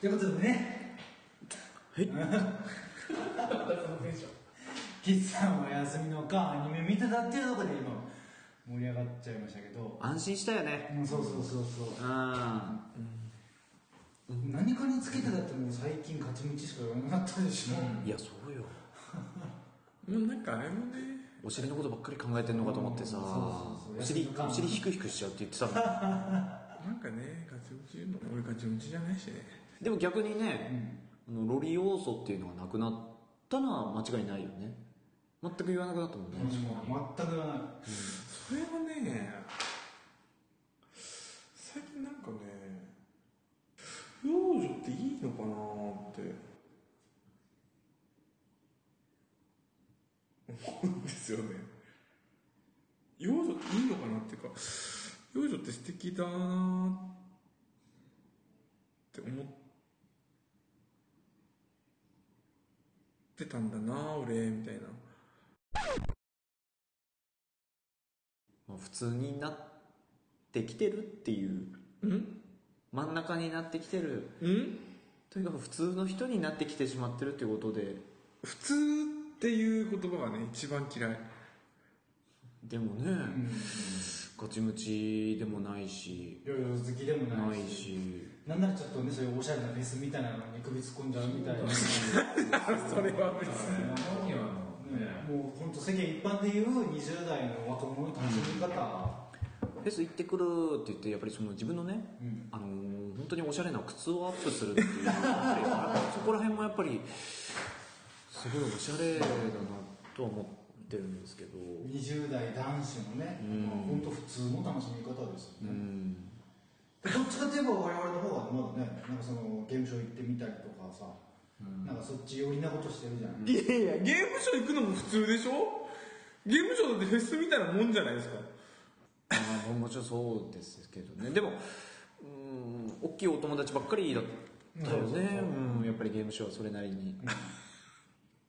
ということでね。はいキッズさんは休みの間アニメ見てたっていうところで今盛り上がっちゃいましたけど。安心したよね。うんそうそうそうそう。うん。何かにつけてたってもう最近勝ち道しか言わなかったでしょ、いやそうよ。もうなんかあれもね。お尻のことばっかり考えてんのかと思ってさ。そうそうそうお尻お尻ヒクヒクしちゃうって言ってたの なんかねガチムチの俺ガチムチじゃないしね。でも逆にね、あのロリ要素っていうのがなくなったのは間違いないよね。全く言わなくなったもんね、全く言わない。それはね最近なんかね不養女っていいのかなって。思うんですよね。幼女っていいのかなっていうか幼女って素敵だなって思ってたんだな俺みたいな。まあ普通になってきてるっていう。うん？真ん中になってきてる。うん？とにかく普通の人になってきてしまってるっていうことで。普通っていう言葉がね一番嫌い。でもね、ガチムチでもないしヨーヨー好きでもなないし。しなんならちょっとねそういうおしゃれなフェスみたいなのに首突っ込んじゃうみたいな。それは別に。もう本当世間一般でいう20代の若者の楽しみ方、フェス行ってくるって言ってやっぱりその自分のね、うん。あのー本当におしゃれな靴をアップするっていうやっぱりそこら辺もやっぱりすごいおしゃれだなとは思ってるんですけど。20代男子のね、うん。まあ、本当普通の楽しみ方ですうよね、ん。どっちかといえば我々の方がまだねなんかそのゲームショー行ってみたりとかさ、なんかそっち寄りなことしてるじゃない、いやいやゲームショー行くのも普通でしょ？ゲームショーだってフェスみたいなもんじゃないですか。まあもちろんそうですけどね。でもうん大きいお友達ばっかりだったよね。うんやっぱりゲームショーはそれなりに。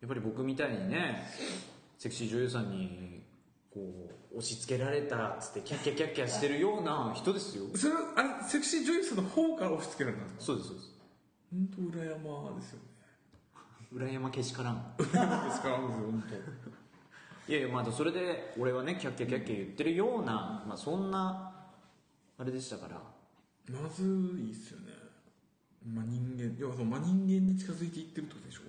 やっぱり僕みたいにねセクシー女優さんにこう押し付けられたっつってキャッキャキャッキャしてるような人ですよ。それあれセクシー女優さんの方から押し付けられたんですかそうですそうです。本当裏山ですよね。裏山けしからん。裏山ですから本いやいやまあそれで俺はねキャッキャキャッキャ言ってるような、まあ、そんなあれでしたから。当まずいっすよね。真人間要はその真人間に近づいていってるってことでしょ？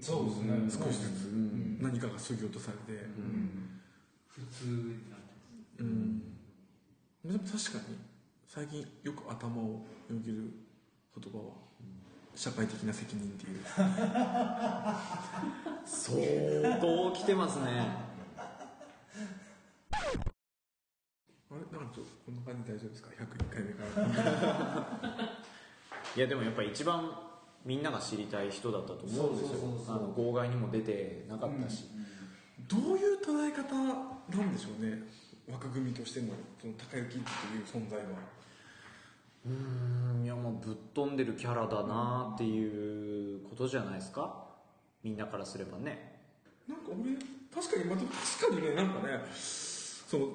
そうですね。少しずつ。ん。何かが削ぎ落とされて。普通になってうん。でも確かに最近よく頭をよぎる言葉は社会的な責任っていう。相当来てますね。あれ？なんかちょっとこんな感じ大丈夫ですか？101回目から。いやでもやっぱり一番みんなが知りたい人だったと思うんですよ。号外にも出てなかったし、どういう捉え方なんでしょうね。枠組みとしてのその高雪っていう存在は。うーんいやもうぶっ飛んでるキャラだなっていうことじゃないですか。みんなからすればね。なんか俺確かにまた確かにねなんかねその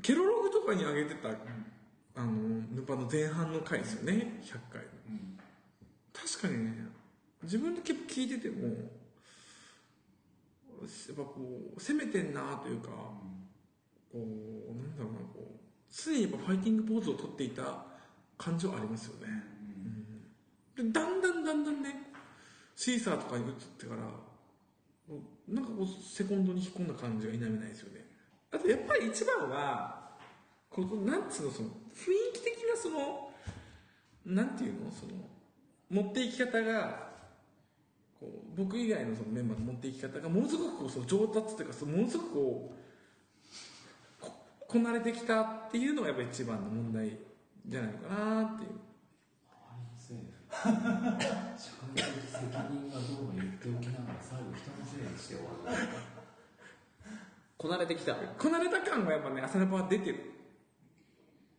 ケロログとかに上げてた、あのヌパの前半の回ですよね。100回確かにね自分で結構聞いててもやっぱこう攻めてんなというか、こうなんだろうなこう常にやっぱファイティングポーズをとっていた感情ありますよね、うんでだんだんだんだんねシーサーとかに移ってからなんかこうセコンドに引っ込んだ感じが否めないですよね。あとやっぱり一番はこのなんつうのその雰囲気的なそのなんていうのその持っていき方がこう僕以外のそのメンバーの持っていき方がものすごくこうその上達というかそのものすごくこうここなれてきたっていうのがやっぱ一番の問題じゃないのかなっていう。ありません社会的責任がどうも言っておきながら最後人のせいにして終わるこなれてきた。こなれた感がやっぱね朝ネパは出てる。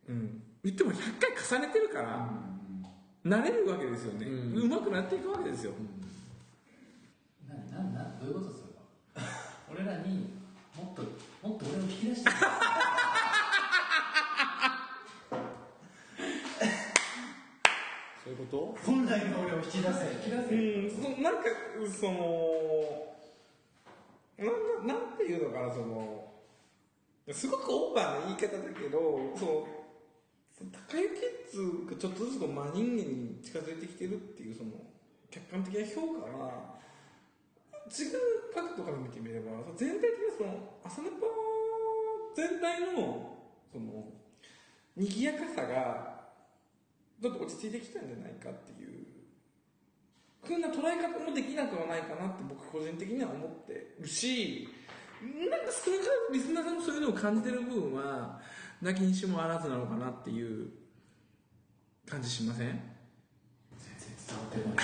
うん。言っても100回重ねてるから、慣れるわけですよね、ううんまくなっていくわけですよ、なななどういうことですか俺らにもっともっと俺を引き出してそ そういうこ本来の俺を引き出せ。うん。そなんかそのなんななんていうのかなそのすごくオーバーな言い方だけどそうその高雪キッズがちょっとずつこう真人間に近づいてきてるっていうその客観的な評価は違う角度から見てみれば全体的にその朝ネパ全体のその賑やかさがちょっと落ち着いてきたんじゃないかっていうふうな捉え方もできなくはないかなって僕個人的には思ってる。しなん。か少なからずリスナーさんもそういうのを感じてる部分はなきにしもあらずなのかなっていう感じしません？全然伝わってな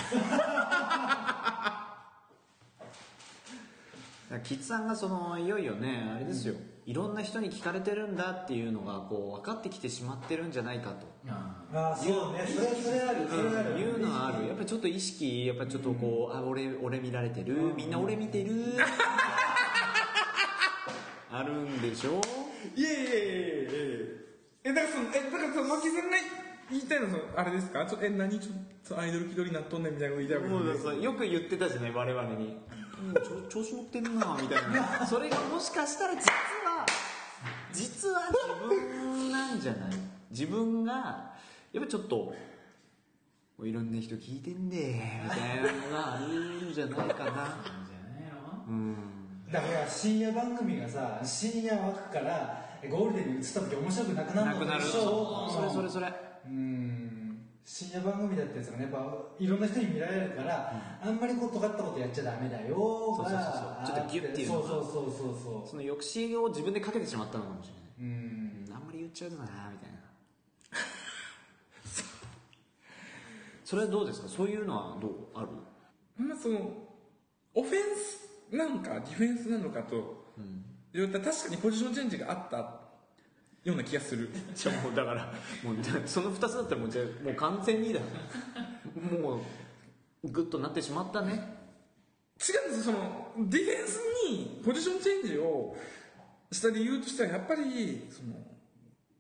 い。とキッズさんがそのいよいよねあれですよ、いろんな人に聞かれてるんだっていうのがこう分かってきてしまってるんじゃないかと。あああそうね。それそれあるそれある。いうのはある。やっぱりちょっと意識やっぱちょっとこう、あ俺俺見られてる？みんな俺見てる？あるんでしょ？いやいやいやいやいやえだからそのえだからその牧さんが言いたいのはそのあれですか？ちょえ何？ちょっとアイドル気取りになっとんねんみたいなこと言いたいわけもうですそう。よく言ってたじゃない我々に、うん、ちょ調子乗ってんなみたいな。それがもしかしたら実は実は自分なんじゃない？自分がやっぱちょっといろんな人聞いてんでみたいなのがあるんじゃないかな。うんだから深夜番組がさ深夜枠からゴールデンに移った時面白くなくなるの？なくなる。でしょそれそれそれ。うん。深夜番組だったやつがねやっぱいろんな人に見られるから、あんまりこう尖ったことやっちゃダメだよそうそうそう。そうちょっとギュッていうのが。そうそうそうそうそその抑止を自分でかけてしまったのかもしれない。ううん。うん。あんまり言っちゃうとなみたいな。それはどうですか？そういうのはどう？ある？まあそのオフェンスなのかディフェンスなのかと。言ったら確かにポジションチェンジがあった。ような気がする。じゃあもうだからもうその2つだったらもうじゃあもう完全にだ。もうグッとなってしまったね。違うんですそのディフェンスにポジションチェンジをした理由としてはやっぱりその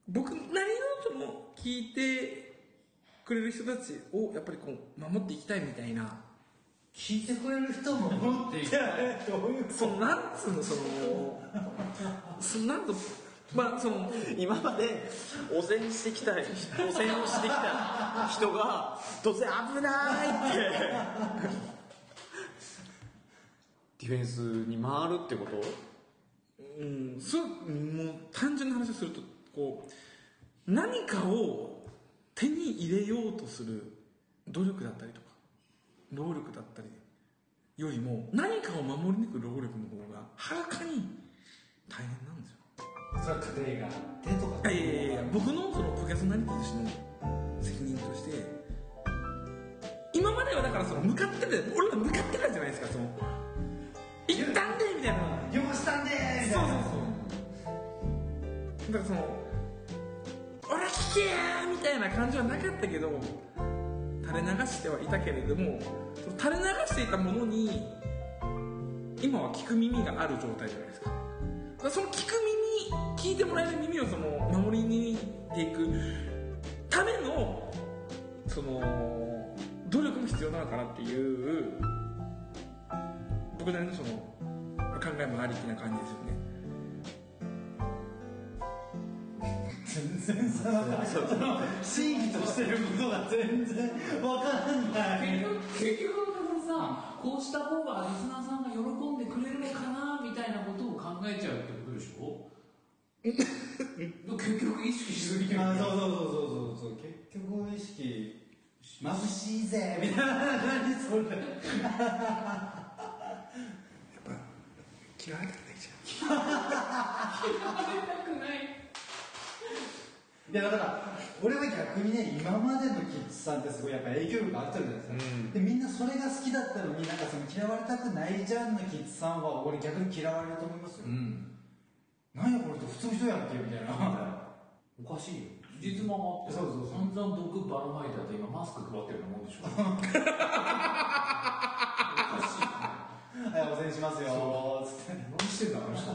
僕なりのその聞いてくれる人たちをやっぱりこう守っていきたいみたいな聞いてくれる人も持っていたどう。いうそのなんつうのそのそのなんとまあその今まで汚染してきた汚染をしてきた人が突然危ない。ってディフェンスに回るってことうんそうもう単純な話をするとこう何かを手に入れようとする努力だったりとか労力だったりよりも何かを守り抜く労力の方がはるかに大変なんですよ。それは家庭があってとか。いやいやいや僕のそのプロキャスナリティとしての責任として今まではだからその向かってた俺は向かってたじゃないですかその一旦でみたいな。汚したんでーみたいな。そうそうそう。だからその「俺聞けや!」みたいな感じはなかったけど垂れ流してはいたけれども垂れ流していたものに今は聞く耳がある状態じゃないですか。かその聞く耳聞いてもらえる耳をその守りにっていくためのその努力も必要なのかなっていう僕なりのその考えもありきな感じですよね。全然さ真偽としてることが全然わかんない結局結局だからさこうした方がリスナーさんが喜んでくれるのかなみたいなことを考えちゃうってことでしょ結局意識しすぎてるそうそうそうそうそうそう結局意識眩しいぜみたいな何それ嫌われたくないじゃんいやだから俺は逆にね今までのキッズさんってすごいやっぱ影響力あったじゃないですか、でみんなそれが好きだったのになんかその嫌われたくないじゃんのキッズさんは俺逆に嫌われると思いますよ、うん。何やこの人普通の人やんけみたいな。おかしいよ。実もそうそうそう。散々毒ばらまいた後今マスク配ってるようなもんでしょ。おかしい。はい汚染しますよつって何してんだあの人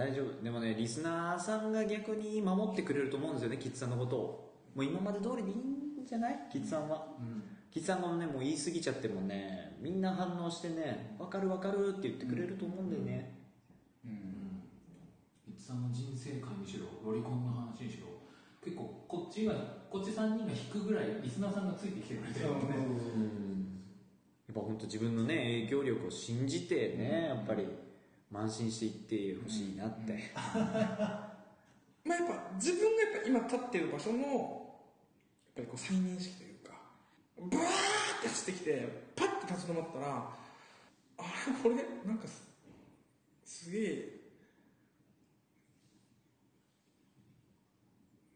大丈夫。でもねリスナーさんが逆に守ってくれると思うんですよねキッズさんのことを。もう今まで通りでいいんじゃない？キッズさんは。キッズさんがねもう言い過ぎちゃってもねみんな反応してね分かる分かるって言ってくれると思うんだよね、いつさん。の人生観にしろロリコンの話にしろ結構こっちがこっち3人が引くぐらいリスナーさん。がついてきてくれてるので、やっぱ本当自分のね影響力を信じてねやっぱり慢心していってほしいなって、まあやっぱ自分がやっぱ今立ってる場所のやっぱりこう再認識というかブワーって走ってきてパッて立ち止まったらあれこれなんかすすげえ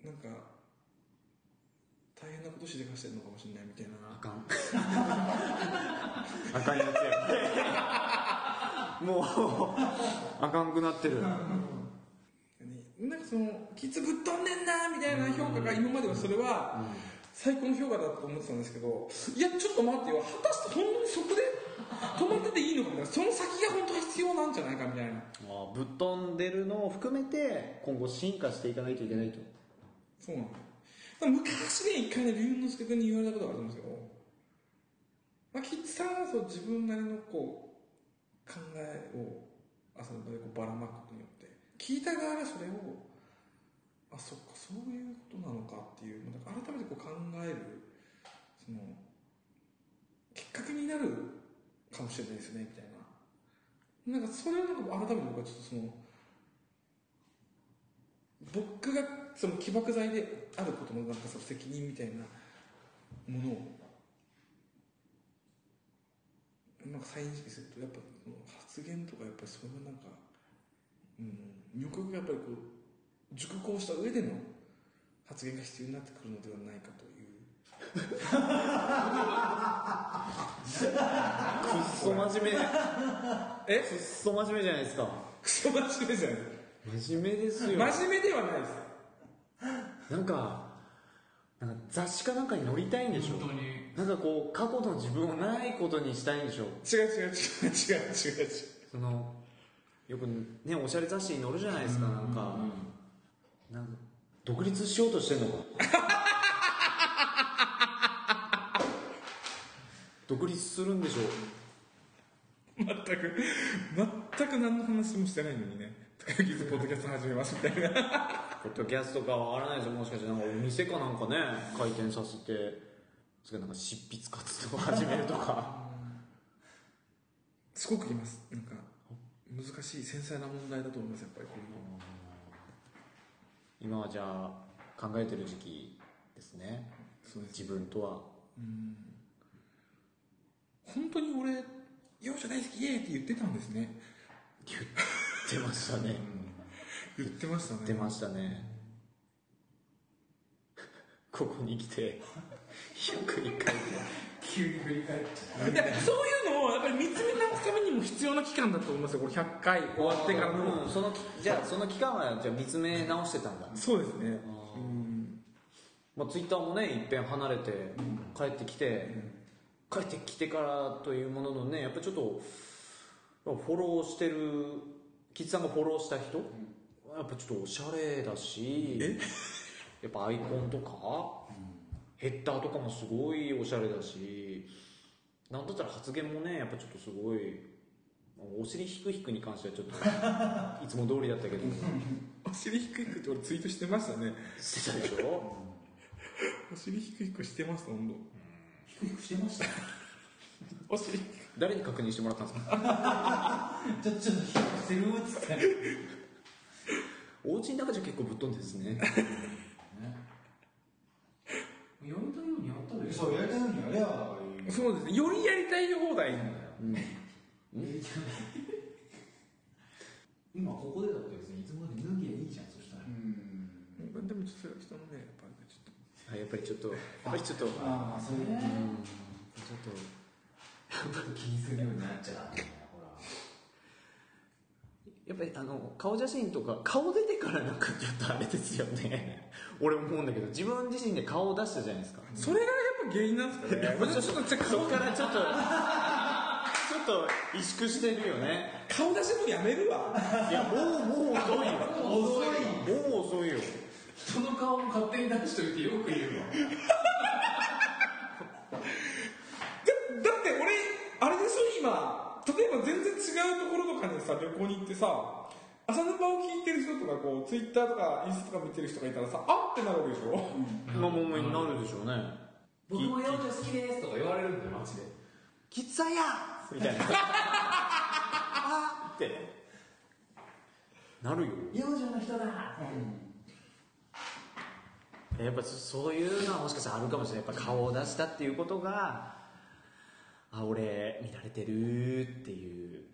なんか大変なことしでかしてるのかもしれないみたいな。あかん。あかんやつやもうあかんくなってる。ねなんかそのキッズぶっ飛んでんなみたいな評価が今まではそれは最高の評価だと思ってたんですけどいやちょっと待ってよ果たして本当にそこで止まってていいのかみたいなその先が本当は必要なんじゃないかみたいな。あぶっ飛んでるのを含めて今後進化していかないといけないと。そうなんだよ昔ね一回ね龍之介君に言われたことがあるんですよ、まあ、キッズさんはそう自分なりのこう考えを朝の場でこうばらまくことによって聞いた側がそれをあそっかそういうことなのかっていう改めてこう考えるそのきっかけになるかもしれないですねみたいな。なんかそれをなんか改めて僕はちょっとその僕がその起爆剤であることのなんかその責任みたいなものをなんか再認識するとやっぱ発言とかやっぱりそれはなんか、うん、よくよくやっぱりこう熟考した上での発言が必要になってくるのではないかという。くっそ真面目。え？くっそ真面目じゃないですか。クソ真面目じゃない。真面目ですよ。真面目ではないです。なんかなんか雑誌かなんかに載りたいんでしょ。本当になんかこう過去の自分をないことにしたいんでしょ違う違う違う違う違う違う。そのよくねおしゃれ雑誌に載るじゃないですかなんか。なんか独立しようとしてんのか。独立するんでしょ全く全く何の話もしてないのにね。高木ズポッドキャスト始めますみたいなポッドキャストかわからないですよもしかしてなんかお店かなんかね開店させてそれなんか執筆活動を始めるとか。すごくいます。なんか難しい繊細な問題だと思いますやっぱりこういうの今はじゃあ考えてる時期ですね。そうです。自分とは。本当に俺容赦大好きイエーイって言ってたんですね。言ってましたね。言ってましたね。言ってましたね。ここに来て101回急に振り返って そういうのをやっぱり見つめ直すためにも必要な期間だと思いますよこれ。100回終わってから。のうんそのじゃあその期間はじゃあ見つめ直してたんだ。そうですね。まあ、ツイッターもねいっぺん離れて帰ってきて、帰ってきてからというもののねやっぱちょっとフォローしてるキッズさんがフォローした人、やっぱちょっとおしゃれだしえ？やっぱアイコンとか、ヘッダーとかもすごいおしゃれだしなんだったら発言もねやっぱちょっとすごいお尻ひくひくに関してはちょっと いつも通りだったけど。お尻低くって俺ツイートしてましたね。してたでしょ？お尻低くしてます本低くしてました？当お尻。誰に確認してもらったんですか？ちょちょっと低くしてるっつってお家の中じゃ結構ぶっ飛んでですねやりたいようにやったらいいそうやりたいようにやいいそうですね。よりやりたい放題今ここでだって別にいつもまで脱ぎゃいいじゃんそしたら。でもそれは人のねやっぱりちょっと。あやっぱりちょっとやっぱりちょっと。ああそういううん。ちょっと気にするようになっちゃうやっぱりあの顔写真とか顔出てからなんかちょっとあれですよね。俺思うんだけど自分自身で顔を出したじゃないですか。それがやっぱ原因なんですかね？ちょっとちょっとそこからちょっとちょっと萎縮してるよね。顔出しもやめるわ。いやもうもう遅いよ遅い。もう遅いよ。人の顔も勝手に出しといてよく言うわだって俺あれでしょ今例えば全然違うところとかにさ旅行に行ってさ朝の場を聞いてる人とかこうツイッターとかインスタとか見てる人がいたらさあってなるわけでしょ、まあもうなるでしょうね。僕も八百長好きですとか言われるんだよ街で。キッザやみたいな。あーって。なるよ。八百長の人だ。やっぱそそういうのはもしかしたらあるかもしれない。やっぱ顔を出したっていうことがあ俺見られてるっていう。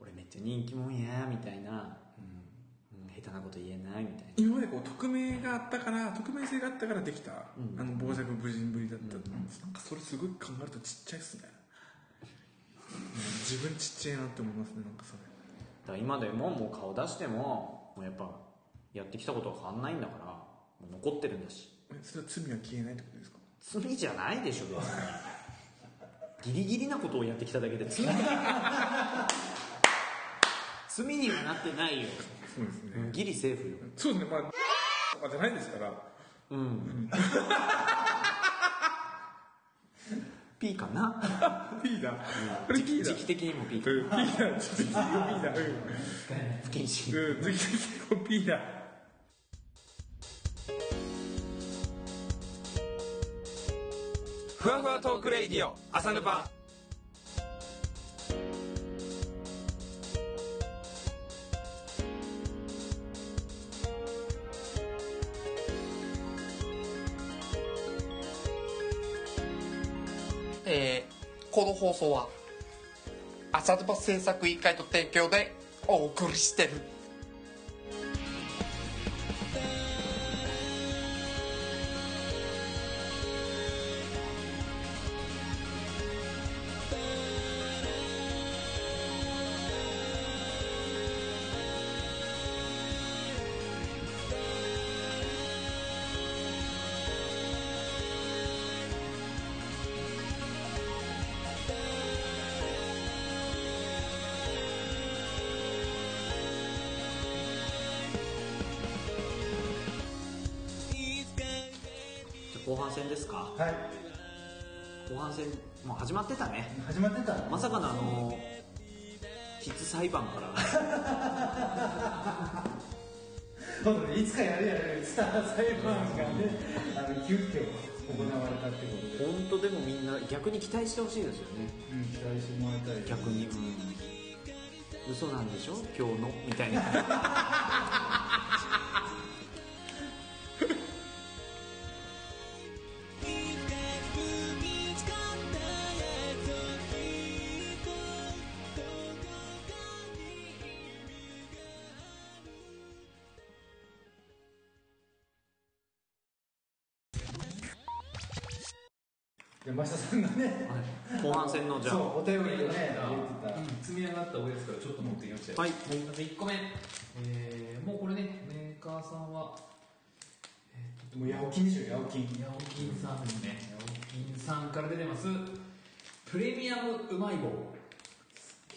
俺めっちゃ人気者やみたいな、うん。下手なこと言えないみたいな。今までこう匿名があったから匿名性があったからできた、うん。あの傍若無人ぶりだったと思うんです、なんかそれすごい考えるとちっちゃいっすね、うん自分ちっちゃいなって思いますねなんかそれ。だから今でももう顔出してももうやっぱやってきたことは変わんないんだからもう残ってるんだし。えそれは罪は消えないってことですか？罪じゃないでしょ別にギリギリなことをやってきただけで罪 罪にはなってないよ、そうですね、うん。ギリセーフよ。そうですね。まあとかじゃないですから。うん。P かな？P だ。これ P だ。時期的にも P うん P だ。時期的に P だ。不謹慎。うん。うん時期的に P だふわふわトークレイディオ朝ぬぱえーこの放送は朝ドバ制作委員会の提供でお送りしてる。はい。後半戦もう始まってたね。始まってた。まさかのあの筆裁判から。ねいつかやるやるスター裁判がねあの急遽行われたってことで、本当でもみんな逆に期待してほしいですよね。うん、期待してもらいたい逆に。うん。嘘なんでしょ？今日の？みたいな山下さんがね。後半戦のじゃあ。そうお便りをね積み上がったおやつからちょっと持ってきました。よはい。まず1個目、えーもうこれねメーカーさんはもうヤオキンでしょヤオキン。ヤオキンさんですね。ヤオキンさんから出てます。プレミアムうまい棒。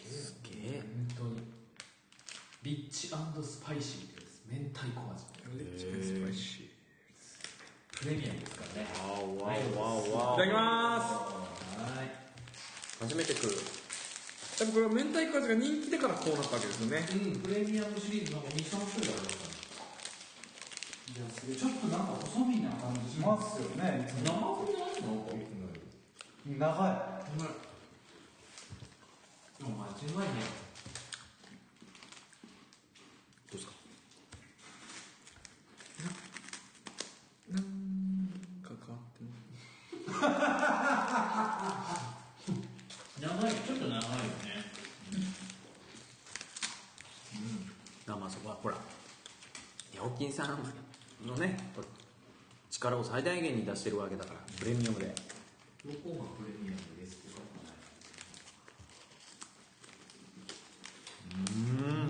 すげえ。本当に。リッチスパイシーです。明太子味。レッチスパイシプレミアムですからね。わおわおわおわー。い。ただきまはい初めて来る。すやっぱこれは明太子味が人気だからこうなったわけですよね。うん。プレミアムシリーズなんか23種類ありますかいやすげえちょっとなんか細身な感じしますよね。い。つらも長くない。なん。か長いでも間違いねどうですかなんか変わってます長いちょっと長いよね。あまあそこはほらヤオキンさん。のね力を最大限に出してるわけだからプレミアムでどこがプレミアムですかうん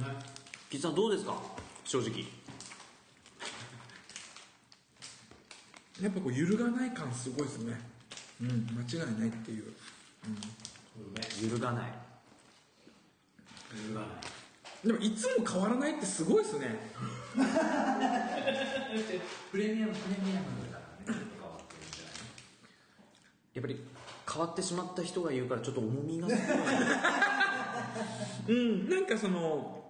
ねキッさんどうですか？正直。やっぱこう揺るがない感すごいですね。うん間違いないっていう、うん、揺るがない。揺るがない。でもいつも変わらないってすごいですね。プレミアムプレミアムだからね。変わってるんじゃないやっぱり変わってしまった人が言うからちょっと重みがす うんなんかその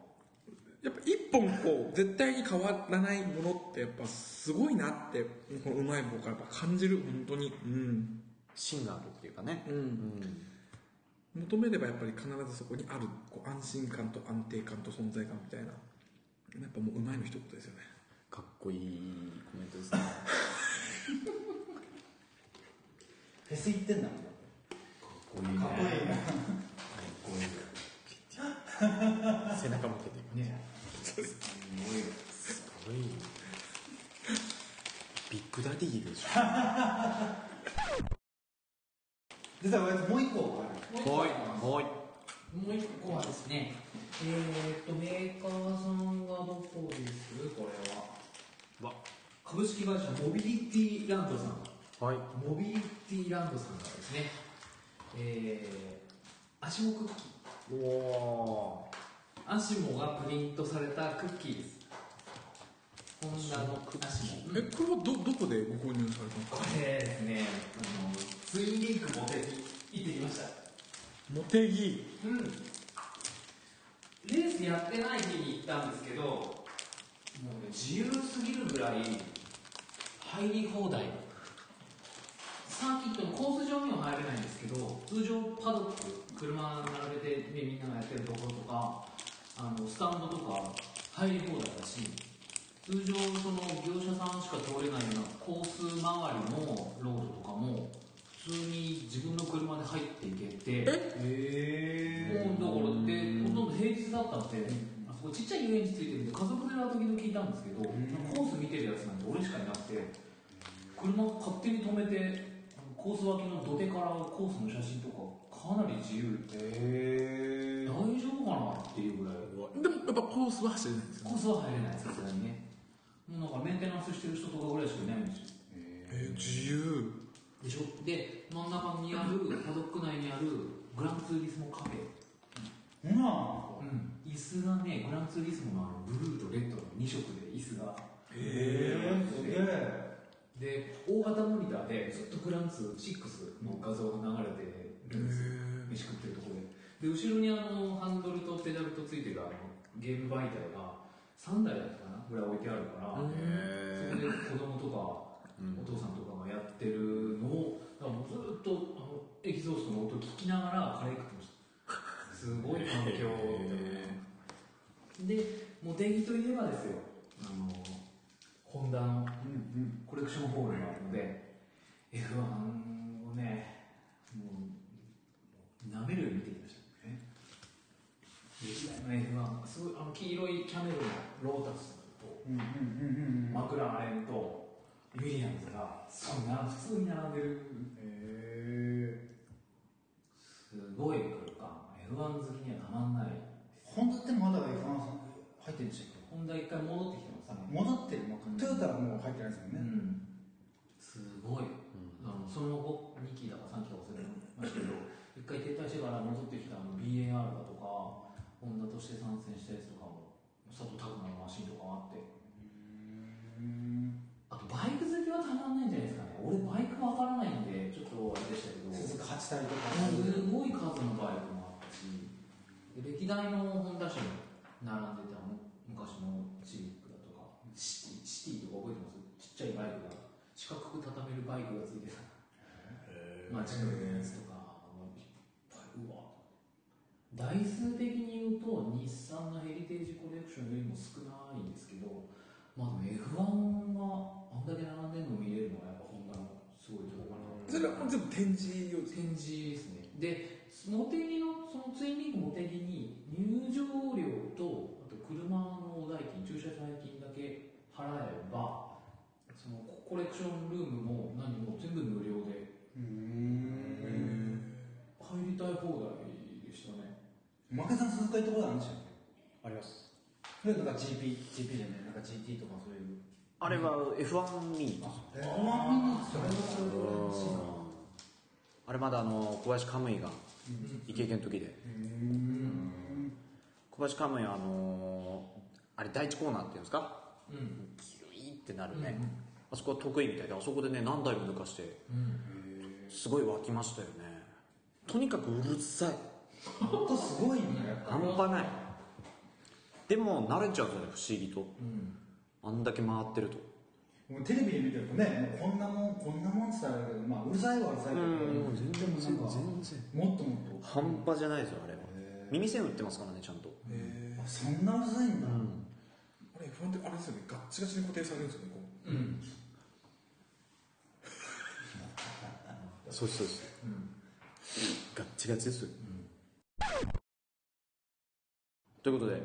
やっぱ一本こう絶対に変わらないものってやっぱすごいなってこのうまい棒からやっぱ感じる本当に。うん。芯があるっていうかね。うん。うん求めればやっぱり必ずそこにあるこう安心感と安定感と存在感みたいな。やっぱもううまいの一言ですよね。かっこいいコメントですね。フェス行ってんだもん。かっこいいね。かっこいいなかっこいい 背中向けてねすごい。ビッグダディでしょ実は俺もう一個はい。はい。もう一個はですねえー、っとメーカーさんがどこですこれはわ株式会社モビリティランドさんはい。モビリティランドさんがですねえー、アシモクッキーおおアシモがプリントされたクッキーです。ホンダのアシモえこれはどどこでご購入されたんですか？これですねあのツインリンクモテに行ってきました。モテギうん。レースやってない日に行ったんですけどもうね自由すぎるぐらい入り放題。サーキットのコース上には入れないんですけど通常パドック車並べて、ね、みんながやってるところとかあのスタンドとか入り放題だし通常その業者さんしか通れないようなコース周りのロードとかも普通に自分の車で入っていけてへもうだからでほとんど平日だったんで、あそこちっちゃい遊園地ついてるんで家族連れは時々聞いたんですけど、コース見てるやつなんて俺しかいなくて車勝手に止めてあのコース脇の土手からコースの写真とかかなり自由え大丈夫かなっていうぐらい。ーでもやっぱコースは走れないんですよコースは入れないさすがにね。もうなんかメンテナンスしてる人とかぐらいしかいないんですよ。えー、自由。でしょ？で真ん中にあるパドック内にあるグランツーリスモカフェ。うん。なうん、椅子がね、グランツーリスモのあのブルーとレッドの2色で椅子が。へえすげえで大型モニターでずっとグランツー6の画像が流れてるん。ですよ飯食ってるところで。で後ろにあのハンドルとペダルとついてるあのゲーム媒体が3台だったかな？ぐらい置いてあるから、そこで子供とか、お父さんとかがやってるのをだからもうずっとあのエキゾーストの音聞きながらカレー食ってました。すごい環境でモテギといえばですよあのホンダのコレクションホールがあるので F1 をね舐めるように見てきましたね。歴代の F1 すごいあの黄色いキャメルのロータスとうんうんうんうんマクラーレンとウィリアムズがそんな普通に並んでる。へすごい来る感 F1 好きにはたまんないホンダってまだ F1 入ってるんでしたっけ？ホンダ一回戻ってきてますね。戻ってるのかトヨタはもう入ってないですよね。うん。すごい、あのその後2期だか3期か忘れましたけど。一回撤退してから戻ってきたあの BAR だとかホンダとして参戦したやつとかも佐藤拓磨のマシンとかもあって。あとバイク好きはたまんないんじゃないですかね。俺バイクわからないんでちょっとあれでしたけど。鈴鹿8体とかすごい数のバイクもあったし。で歴代のホンダ車に並んでたむ昔のチークだとか。シティシティとか覚えてます？ちっちゃいバイクが四角く畳めるバイクがついてた。マチカルのやつとか台数的に言うと日産のヘリテージコレクションよりも少ないんですけどまあでも F1 はあんだけ並んでるのを見れるのはやっぱホンダのすごいところかな。それは全部展示用展示ですね。でモテギのそのツインリンクモテギに入場料とあと車の代金駐車代金だけ払えばそのコレクションルームも何も全部無料で入りたい放題マケさん鈴鹿行ったことあるんでしたっあります。けそれなんか GP GP じゃないなんか GT とかそういう。あれは F1 にえお前見に行ってたそれはそれいなあれまだあの小林カムイがイケイケの時で。小林カムヤあのーあれ第一コーナーっていうんですか？うん。キュイってなるね、あそこは得意みたいであそこでね何台も抜かしてすごい湧きましたよね。とにかくうるさい音すごいね半端ない。でも慣れちゃうんですよね不思議と、あんだけ回ってると。もうテレビで見てるとねもうこんなもんこんなもんって言ったらだけどまあうるさいはうるさいけどうん。全然でもなんか全然もっともっと。半端じゃないですよあれは。耳栓売ってますからねちゃんと。あそんなうるさいんだ、あれ F1 ってあれですよねガッチガチに固定されるんですよねこう。うん。そうですそうです、ガッチガチですよ、ということで、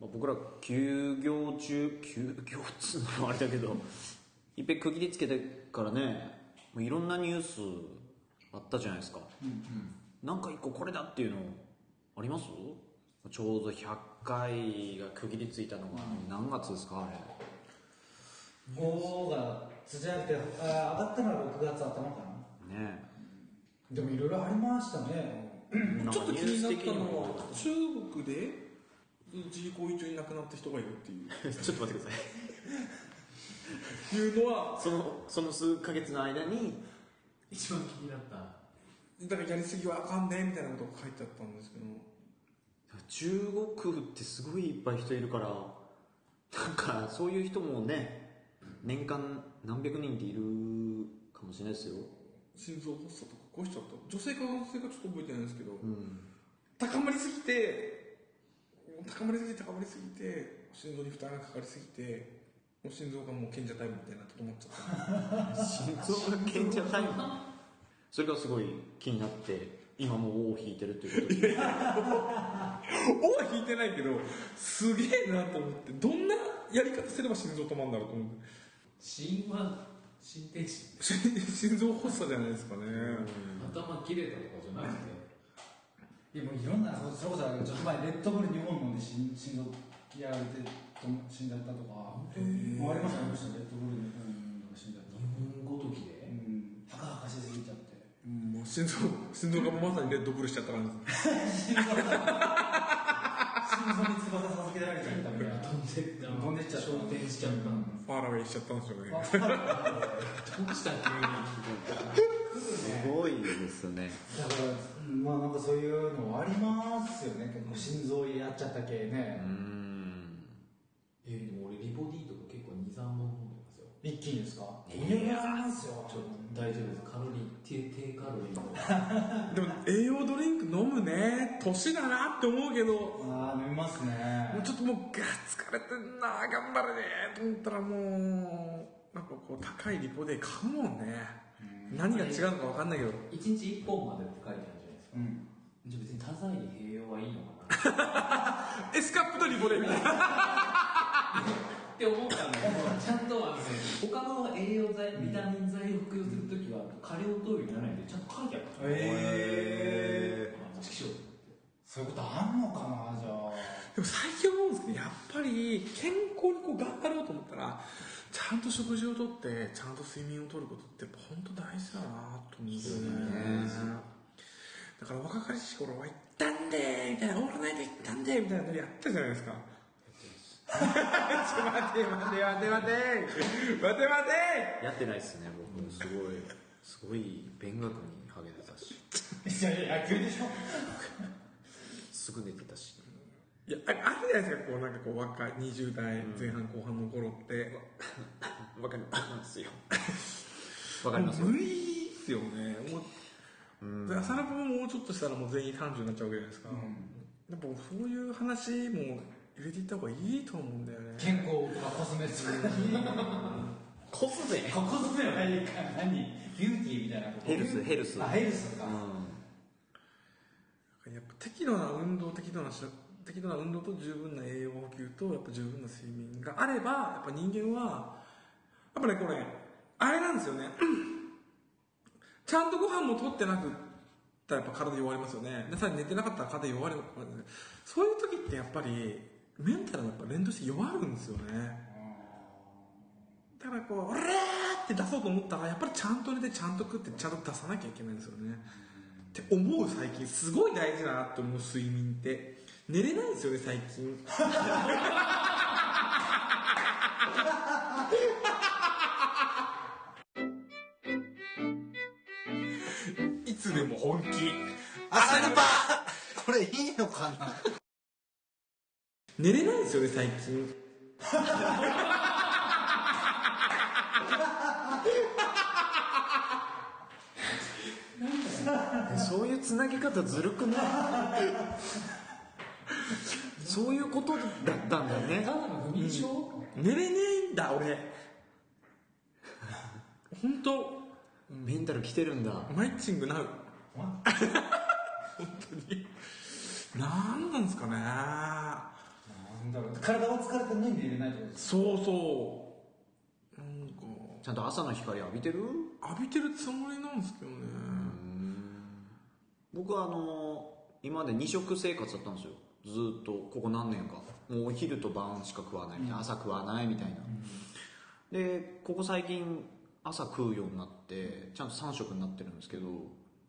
まあ、僕ら休業中休業っつうのもあれだけどいっぺん区切りつけてからねもういろんなニュースあったじゃないですか、なんか一個これだっていうのあります？ちょうど100回が区切りついたのが何月ですかあれ。5がつじゃなくてあ上がったのは6月頭かな。ねでもいろいろありましたねちょっと気になったのは中国で自公委中に亡くなった人がいるっていう。ちょっと待ってください。いうのはそのその数ヶ月の間に一番気になった。だからやりすぎはあかんねみたいなことが書いてあったんですけど。中国ってすごいいっぱい人いるからなんかそういう人もね年間何百人っているかもしれないですよ。心臓発作とかこうしちゃった女性か男性かちょっと覚えてないんですけど、うん。高まりすぎて高まりすぎて高まりすぎて心臓に負担がかかりすぎてもう心臓がもう賢者タイムみたいになって止まっちゃった。心臓が賢者タイム？それがすごい気になって今もう尾を引いてるっていうことで尾は引いてないけどすげえなと思ってどんなやり方すれば心臓止まるんだろうと思って。死因は心停止心臓発作じゃないですかね、頭切れたとかじゃなくて。でもいろんなそそれこそちょっと前レッドブル2本飲んで心心臓やられてと死んじゃったとかありましたありましたレッドブル2本飲んで死んじゃった日本ごときで？うん。はかはかしすぎちゃって。うん。もう心臓心臓がまさにレッドブルしちゃった感じ。です心臓に翼授けられちゃったみたいな飛んでった飛んでっちゃった昇天しちゃったファーラウェイしちゃったん。ですよねどうした急すごいですねだからまあなんかそういうのありますよね。結構心臓やっちゃった系ね。うん。にえでも俺リボディとか結構23本飲んでますよ。一気にですかいいやますよちょっと大丈夫です。カロリー低低カロリーの でも栄養ドリンク飲むね。年だなって思うけど。ああ飲みますね。もうちょっともうガ疲れてんな。頑張れね。と思ったらもうなんかこう高いリポで買うもんね。何が違うのか分かんないけど。1日1本までって書いてあるじゃないですか。うん。じゃあ別に多彩に併用はいいのかな。エスカップとリポで。みたいなって思ったん。だけどちゃんとあのね他の栄養剤ビタミン剤を服用するときは過量投与にならないんでちゃんと書いてあるええあもしきしそういうことあんのかなじゃあでも最近思うんですけどやっぱり健康にこう頑張ろうと思ったらちゃんと食事をとってちゃんと睡眠をとることって本当大事だ。なと思うん。ですよねだから若かりし頃は「行ったんで」みたいな「オールナイト行ったんで」みたいなのやったじゃないですか ちょ待て待て待て。待て待て。待てやってないっすね僕。すごいすごい勉学に励んでたし。いやいや野球でし。ょすぐ寝てたし。いやああるじゃないですかこうなんかこう若い20代前半後半の頃って、わかりますよ。わかりますよ。無理っすよね。もう、で浅野君ももうちょっとしたらもう全員30になっちゃうわけじゃないですか、やっぱそういう話も入れていった方がいいと思うんだよね。健康とかコスメつコスメコスメは何か何？ビューティーみたいなこと？ヘルスヘルス。あヘルスか、やっぱ適度な運動適度なし適度な運動と十分な栄養補給とやっぱ十分な睡眠があればやっぱ人間はやっぱねこれあれなんですよね。ちゃんとご飯も取ってなくったらやっぱ体弱りますよね。でさらに寝てなかったら体弱るそういう時ってやっぱりメンタルがやっぱ連動して弱るんですよね。だからこう「俺ー!」って出そうと思ったらやっぱりちゃんと寝てちゃんと食ってちゃんと出さなきゃいけないんですよね。っって思う最近。すごい大事だなって思う睡眠って。寝れないんですよね最近。いつでも本気。朝ルパこれいいのかな？寝れないんですよね最近。そういうつなぎ方ずるくない？そういうことだったんだね。ただの不眠症、寝れねえんだ俺。本当？メンタル来てるんだ。マイチングなう本当に。なんなんですかねだろう体は疲れてるのに寝れないってことですそうそう。なんか。ちゃんと朝の光浴びてる？浴びてるつもりなんですけどね。僕はあの今まで二食生活だったんですよ。ずーっとここ何年か。もうお昼と晩しか食わないみたいな、朝食わないみたいな、でここ最近朝食うようになってちゃんと3食になってるんですけど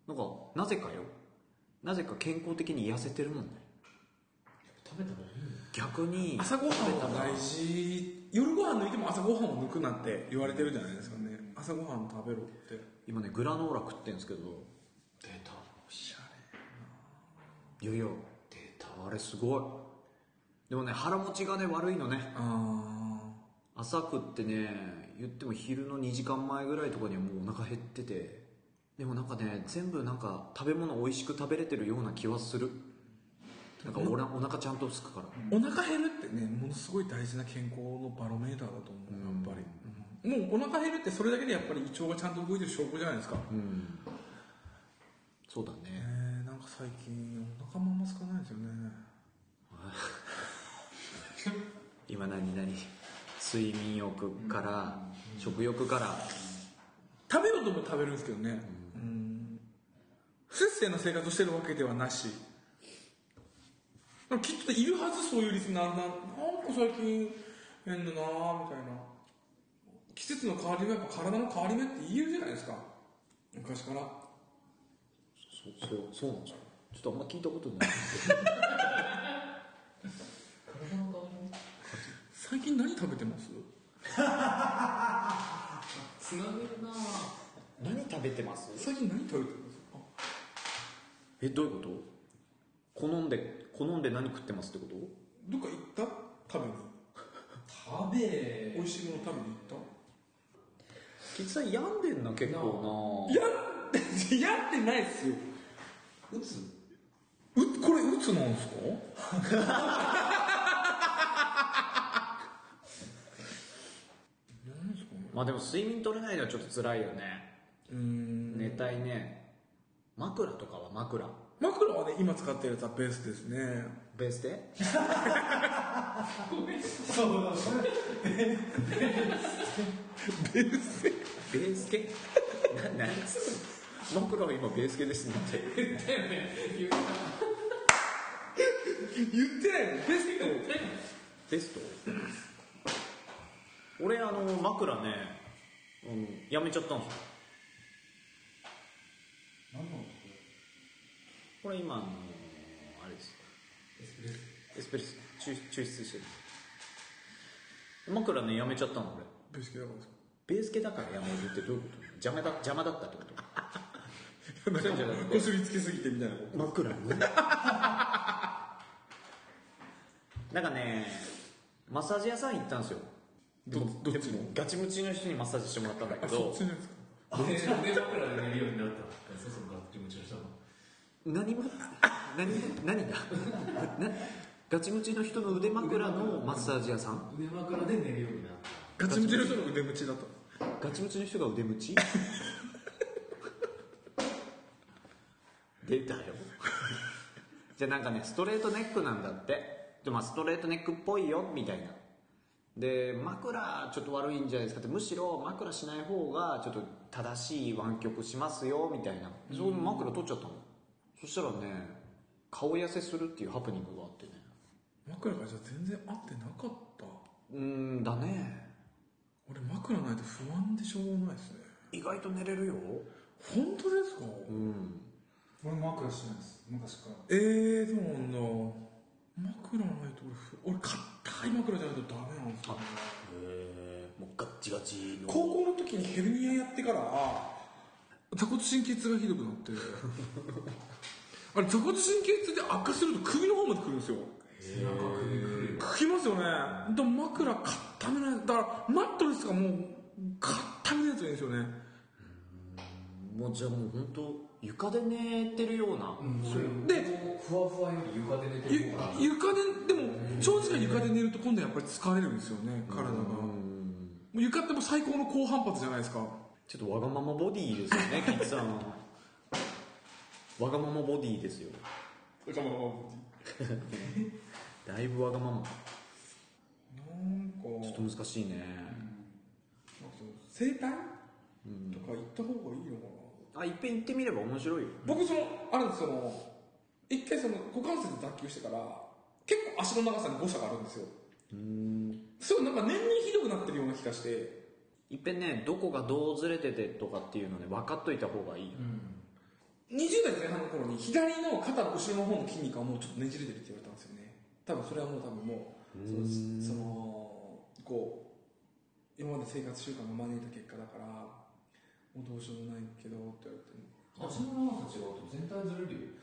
なんかなぜかよ。なぜか健康的に痩せてるもんね食べた方がいい逆に朝ごはんは大事夜ご飯抜いても朝ごはんを抜くなって言われてるじゃないですかね。朝ごはん食べろって。今ねグラノーラ食ってるんですけど。出た。おしゃいやいや出た。あれすごい。でもね腹持ちがね悪いのね。朝食ってね言っても昼の2時間前ぐらいとかにはもうお腹減ってて。でもなんかね全部なんか食べ物美味しく食べれてるような気はするなんかおなお腹ちゃんとすくから。ーお腹減るってねものすごい大事な健康のバロメーターだと思うやっぱり、うん。もうお腹減るってそれだけでやっぱり胃腸がちゃんと動いてる証拠じゃないですか、うん。そうだね。えー、なんか最近お腹もあんま空かないですよね。今何何？睡眠欲から食欲から。食べようとも食べるんですけどね。うん。不節制な生活をしてるわけではなしきっといるはずそういうリスナーななんか最近変だなみたいな。季節の変わり目やっぱ体の変わり目って言えるじゃないですか。昔から。そうそうそうなんですよ。ちょっとあんま聞いたことない体の変わり目最近何食べてます？つなげるな何食べてます最近何食べてます？あえどういうこと？好んで好んで何食ってますってこと？どっか行った？食べに。食べ。美味しいもの食べに行っキツさん病んでんな結構たやってやってないっすよ。打つ？うこれうつなんですかなんですか？まあでも睡眠取れないのはちょっと辛いよね。うーん。寝たいね。枕とかは枕枕はね今使ってるやつはベースですね。ベースで？そうだそれベース系な何つうの枕は今ベース系ですね。って言ってないの？ベースと？ベスト俺あの枕ね、うん、やめちゃったんですよ。何の？これ今あのあれですエスプレッソ抽抽出してる。枕ねやめちゃったの俺。ベース系だからですか？ベース系だからやめるってどういうこと？邪魔だ邪魔だったってこと？なくてこすりつけすぎてみたいなこと。枕になんかねマッサージ屋さん行ったんですよ。どどっちの？ガチムチの人にマッサージしてもらったんだけあそどっちのやつか。で腕枕で寝るようになったそうそうガッチムチの人の何も？何何がなガチムチの人の腕枕のマッサージ屋さん？腕枕で寝るようにな。ったガチムチの人の腕ムチだと。ガチムチの人が腕ムチ出たよ。じゃあなんかねストレートネックなんだって。でまあストレートネックっぽいよみたいな。で枕ちょっと悪いんじゃないですかって。むしろ枕しない方がちょっと正しい湾曲しますよみたいな。そういう枕取っちゃったのそしたらね顔痩せするっていうハプニングがあってね。枕がじゃあ全然合ってなかった。うーんだね。俺枕ないと不安でしょうがないですね。意外と寝れるよ。本当ですか？うん。俺枕してないです。昔から。えー、そうなんだ。枕ないと俺ふ俺硬い枕じゃないとダメなんですよ、ね、へえもうガッチガチの。高校の時にヘルニアやってから座骨神経痛がひどくなって。あれ座骨神経痛で悪化すると首の方まで来るんですよ。背中首くる来ますよね。だから枕固めない。だからマットレスがもう固めのやつがいいんですよね。もうじゃあもう本当床で寝てるような、でふわふわより床で寝てゆる床ででも長時間床で寝ると今度やっぱり疲れるんですよね体が。もう床ってもう最高の高反発じゃないですかちょっとわがままボディですよね キッさんわがままボディですよ。だからだいぶわがまま。なんか。ちょっと難しいね、整体とか行った方がいいのかな。あいっぺん行ってみれば面白いよ。僕そのあるんですその一回その股関節脱臼してから結構足の長さに誤差があるんですよ。そうなんか年々ひどくなってるような気がしていっぺんねどこがどうずれててとかっていうのね分かっといた方がいい、20代前半の頃に左の肩の後ろの方の筋肉がもうちょっとねじれてるって言われたんですよね。多分それはもう多分もうそのそのこう今まで生活習慣が招いた結果だからもうどうしようもないけどって言われて足の長さ違うと全体ずれるよ。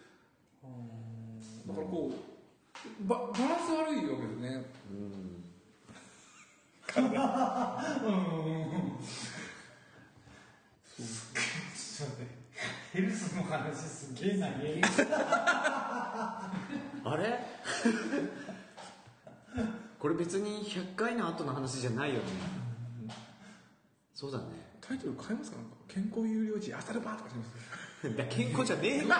だからこうババランス悪いわけですねちょっと待ってヘルスの話すげえなげえあれ？これ別に100回の後の話じゃないよね。そうだね。タイトル変えますか？なんか健康有料児アサルバーとかします？だ健康じゃねえわ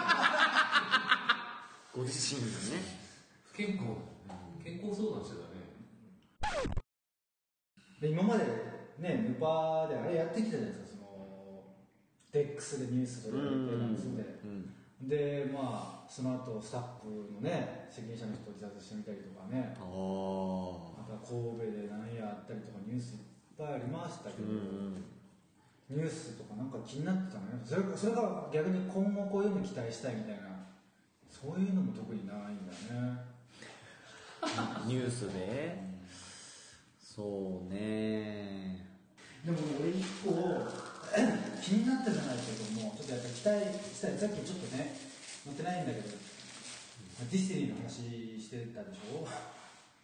ご自身がね。不健康。健康相談してたねで今までねヌパであれやってきたじゃないですかそのデックスでニュース取り上げてなんつってうん。でまあその後スタッフのね責任者の人を自殺してみたりとかね。また神戸で何やあったりとかニュースいっぱいありましたけど、うんニュースとかなんか気になってたのね。それそれが逆に今後こういうの期待したいみたいな。そういうのも特にないんだよね。ニュースでそうね。でも俺一個 気になったじゃないけどもちょっとやっぱ期待したい。さっきちょっとね載ってないんだけどディスティニーの話してたでしょ？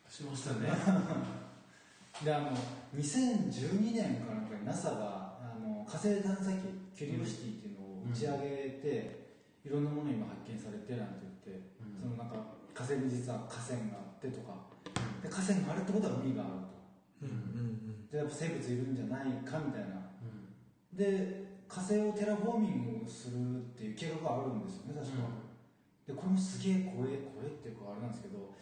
しましたね。であの2012年かなんかに NASA があの火星探査機キュリオシティっていうのを打ち上げて、いろんなもの今発見されてなんて言って、そのなんか火星に実は河川があってとか、で河川があるってことは海があるやっぱ生物いるんじゃないかみたいな、で火星をテラフォーミングするっていう計画があるんですよね確か、でこれもすげえ怖え怖えっていうかあれなんですけど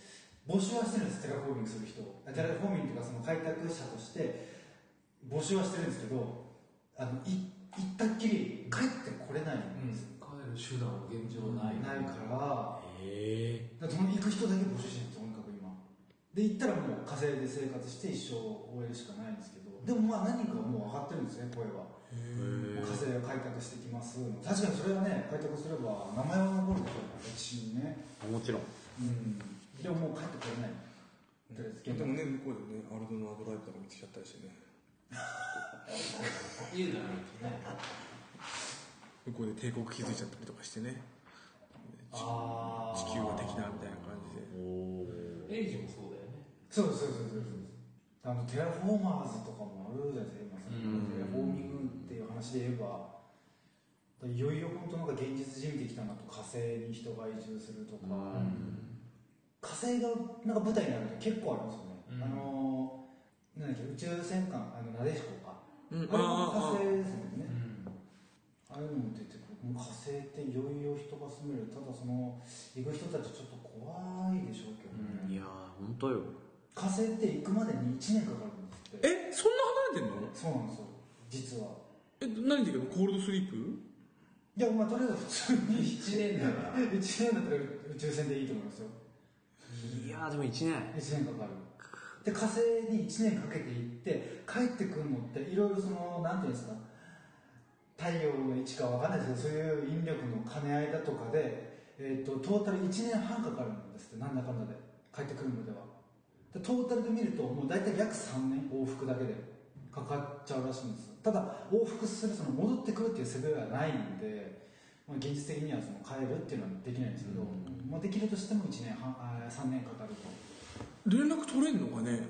募集はしてるんですテラフォーミングする人。テラフォーミングっていうかその開拓者として募集はしてるんですけどあのい行ったっきり帰ってこれないんです、帰る手段は現状ない。ないから。へえ。だからその行く人だけ募集してるんですとにかく今で行ったらもう火星で生活して一生終えるしかないんですけどでもまあ何人かはもう上がってるんですね声は。もう火星を開拓してきます確かにそれはね開拓すれば名前は残るでしょう歴史にね。もちろん。うん。でももう帰ってこれない。とりあえず。でもね向こうでねアルドナドライブとか見つけちゃったりしてね。家じゃないとね。向こうで帝国築いちゃったりとかしてね。あ地球は敵だみたいな感じで。エイジもそうそうそうそうそうあのテラフォーマーズとかもあるじゃないですか今さ、テラフォーミングっていう話で言えば。いよいよ本当なんか現実じみてきたなと火星に人が移住するとか、火星がなんか舞台になると結構ありますよね、うん。あのなんだっけ宇宙戦艦あのなでしこか、うん。あれも火星ですもんね、うん。ああいうのも出てくる。火星っていよいよ人が住める。ただその行く人たちちょっと怖いでしょうけどね、いやー本当よ火星って行くまでに1年かかるんですって。えそんな離れてんの？そうなんですよ実は。え何で言うの？コールドスリープ？いやまあとりあえず普通に1年だから。1年だったら宇宙船でいいと思いますよ。いやーでも1年。1年かかる。で火星に1年かけて行って帰ってくるのっていろいろそのなんていうんですか？太陽の位置かわかんないですけどそういう引力の兼ね合いだとかで、えー、とトータル1年半かかるんですってなんだかんだで。帰ってくるまではでトータルで見るともう大体約3年往復だけでかかっちゃうらしいんです。ただ往復するその戻ってくるっていうセグがないんで、まあ、現実的にはその帰るっていうのはできないんですけど、まあ、できるとしても1年半あ3年かかると。連絡取れんのかね？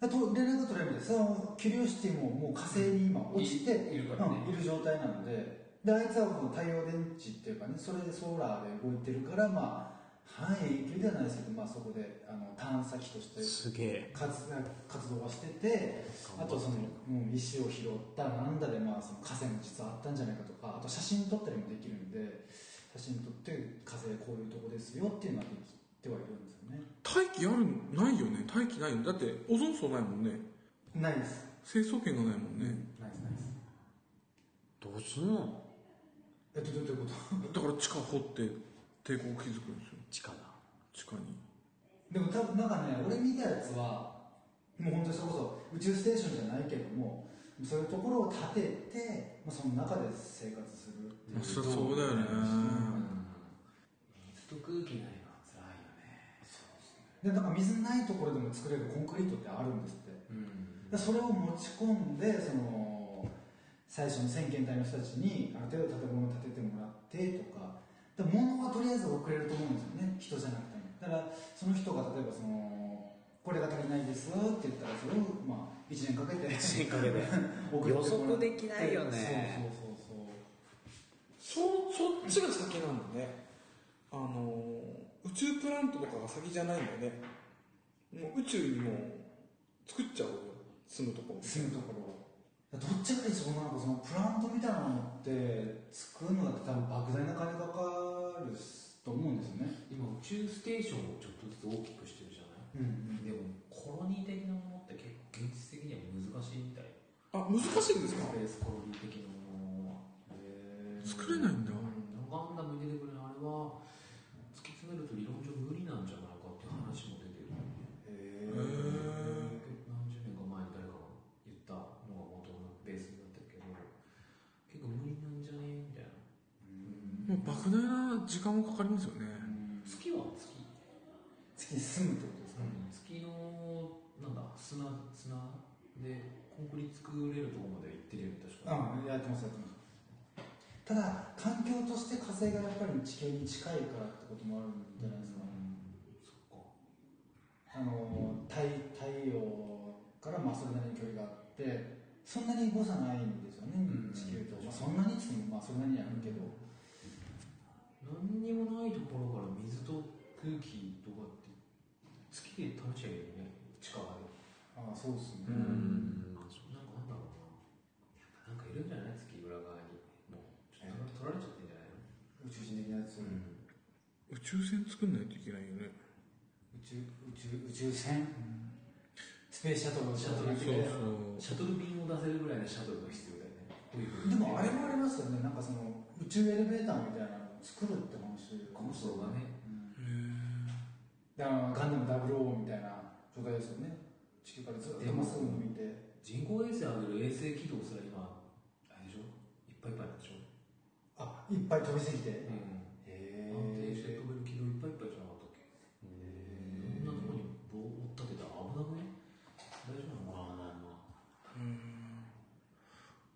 あと連絡取れるんです。そのキュリオシティももう火星に今落ちて、いいるからね。うんいる状態なので。であいつはもう太陽電池っていうかねそれでソーラーで動いてるからまあ半永久ではないですけど、まあ、そこであの探査機として。すげえ。活活動はしててあとその、うん、石を拾ったなんだで、まあ、その河川も実はあったんじゃないかとかあと写真撮ったりもできるんで写真撮って火星こういうとこですよっていうのはできてはいるんですよね。大気あるないよね。大気ないよだってオゾン層ないもんね。ないです。成層圏がないもんね。ないですないです。どうすんの？えっと？どういうこと？だから地下掘って抵抗を築くんですよ地下だ。地下に。でも多分なんかね俺見たやつはもう本当にそれこそ宇宙ステーションじゃないけどもそういうところを建てて、まあ、その中で生活するっていう。まあそうだよね。水と空気ないのは辛いよね。でなんか水ないところでも作れるコンクリートってあるんですって。うん。でそれを持ち込んでその最初の先遣隊の人たちにある程度建物を建ててもらってとかで物はとりあえず送れると思うんですよね。人じゃなくても。だからその人が例えばそのこれが足りないですって言ったらそれをまあ1年かけて1年かけて。送ってもらって予測できないよね。そうそうそうそう。そそっちが先なんだね。あの宇宙プラントとかが先じゃないんだよね。もう宇宙にも作っちゃおうよ。住むとこ住むところどっちが理想なのか？そのプラントみたいなのって作るのだって多分莫大な金かかると思うんですよね。今宇宙ステーションをちょっとずつ大きくしてるじゃない？うんでもコロニー的なものって結構現実的には難しいみたい。あ難しいんですか？スペースコロニー的なものは作れないんだうんガンダムに出てくるあれは突き詰めると理論上無理なんじゃないかっていう話も出てるへ何十年か前に誰かが言ったのが元のベースになってるけど結構無理なんじゃねみたいなもう莫大な時間もかかりますよね月は月月に住むってことですか、月のなんだ砂砂でコンクリ作れるところまで行ってるよね確かあやってますやってますただ環境として火星がやっぱり地球に近いからってこともあるんじゃないですか、そっか。あの太太陽からまあそれなりに距離があってそんなに誤差ないんですよね、うん。地球と、まあ、そんなにっつってもまあそれなりにあるけど、何にもないところから水と空気とかって月で試しちゃえばいいよね。地下で。ああそうですね、うん。なん。かなんだろうな。やっぱなんかいるんじゃない月裏側にもうちょっと取られちゃってんじゃないの宇宙人的なやつ、宇宙船作んないといけないよね。宇宙宇宙宇宙船、スペースシャトルをシャトルでそうシャトルビームを出せるぐらいのシャトルが必要だよね。でもあれもありますよね。なんかその宇宙エレベーターみたいなのを作るって話か構もしれない。想がね。だからガンダム00みたいな状態ですよね。地球からずっとまっすぐ伸びて。人工衛星上げる衛星軌道すら今あれでしょ？いっぱいいっぱいなんでしょ？あいっぱい飛びすぎて。うんへ安定して飛べる軌道いっぱいいっぱいじゃなかったっけ？いろんなとこに棒を立てたら危なくね大丈夫なのかな？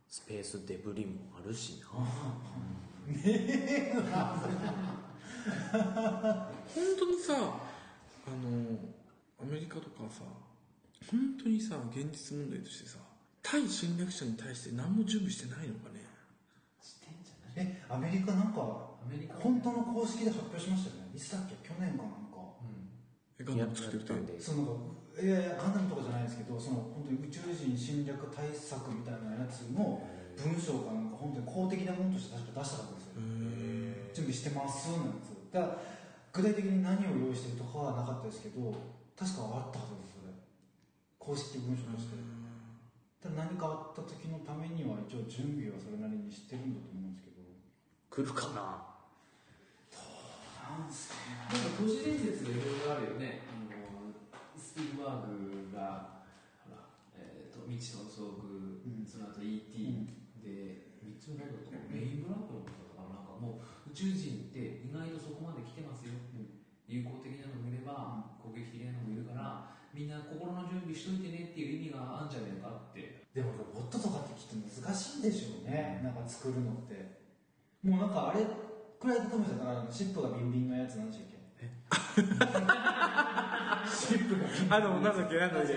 スペースデブリもあるしな。本当にさあのアメリカとかさ本当にさ現実問題としてさ対侵略者に対して何も準備してないのかね？してんじゃないえアメリカなんか本当の公式で発表しましたよね。いつだっけ？去年かなんか。うん。えガンダム作ってるってんでそのいやいやガンダムとかじゃないですけどその本当に宇宙人侵略対策みたいなやつの文章かなんか本当に公的なものとして確か出したはずですよ。準備してますなんですよだから具体的に何を用意してるとかはなかったですけど確かあったはずですそれ。公式文書として。ただ何かあった時のためには一応準備はそれなりにしてるんだと思うんですけど。来るかな？なんすかなんか都市伝説がいろいろあるよね。あのスピルバーグがほら、えー、と未知の遭遇、ん。その後 E.T. で、3つ目なんだとメインブラックのことだからなんかもう宇宙人って意外とそこまで来てますよ、友好的なのもいれば攻撃的なのもいるからみんな心の準備しといてねっていう意味があるんじゃないかって。でもロボットとかってきっと難しいんでしょうね、なんか作るのって。もうなんかあれくらいだと思うんあの尻尾がビンビンのやつなんでしたっけ尻尾があのなんだっけ？なんだっけ？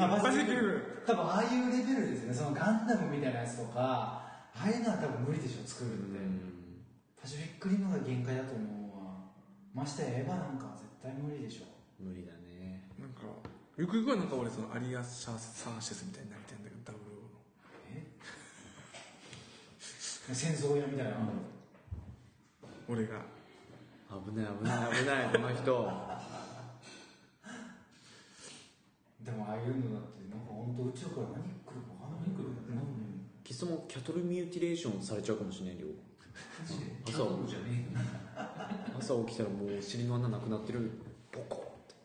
あバジクル多分ああいうレベルですよね。そのガンダムみたいなやつとか。ああいうのは多分無理でしょ作るって、パシフィックリムが限界だと思うわ。ましてやエヴァなんかは絶対無理でしょ。無理だね。なんかゆくゆくはなんか俺そのアリア・シャサーシェスみたいになりたいんだけどダブルオーの戦争屋みたいな、俺が。危ない危ない危ないこの人。でもああいうのだってなんか本当宇宙から何来るか分かんない来るキスもキャトルミューティレーションされちゃうかもしれないよ。朝じゃね朝起きたらもう尻の穴なくなってる。ポコっ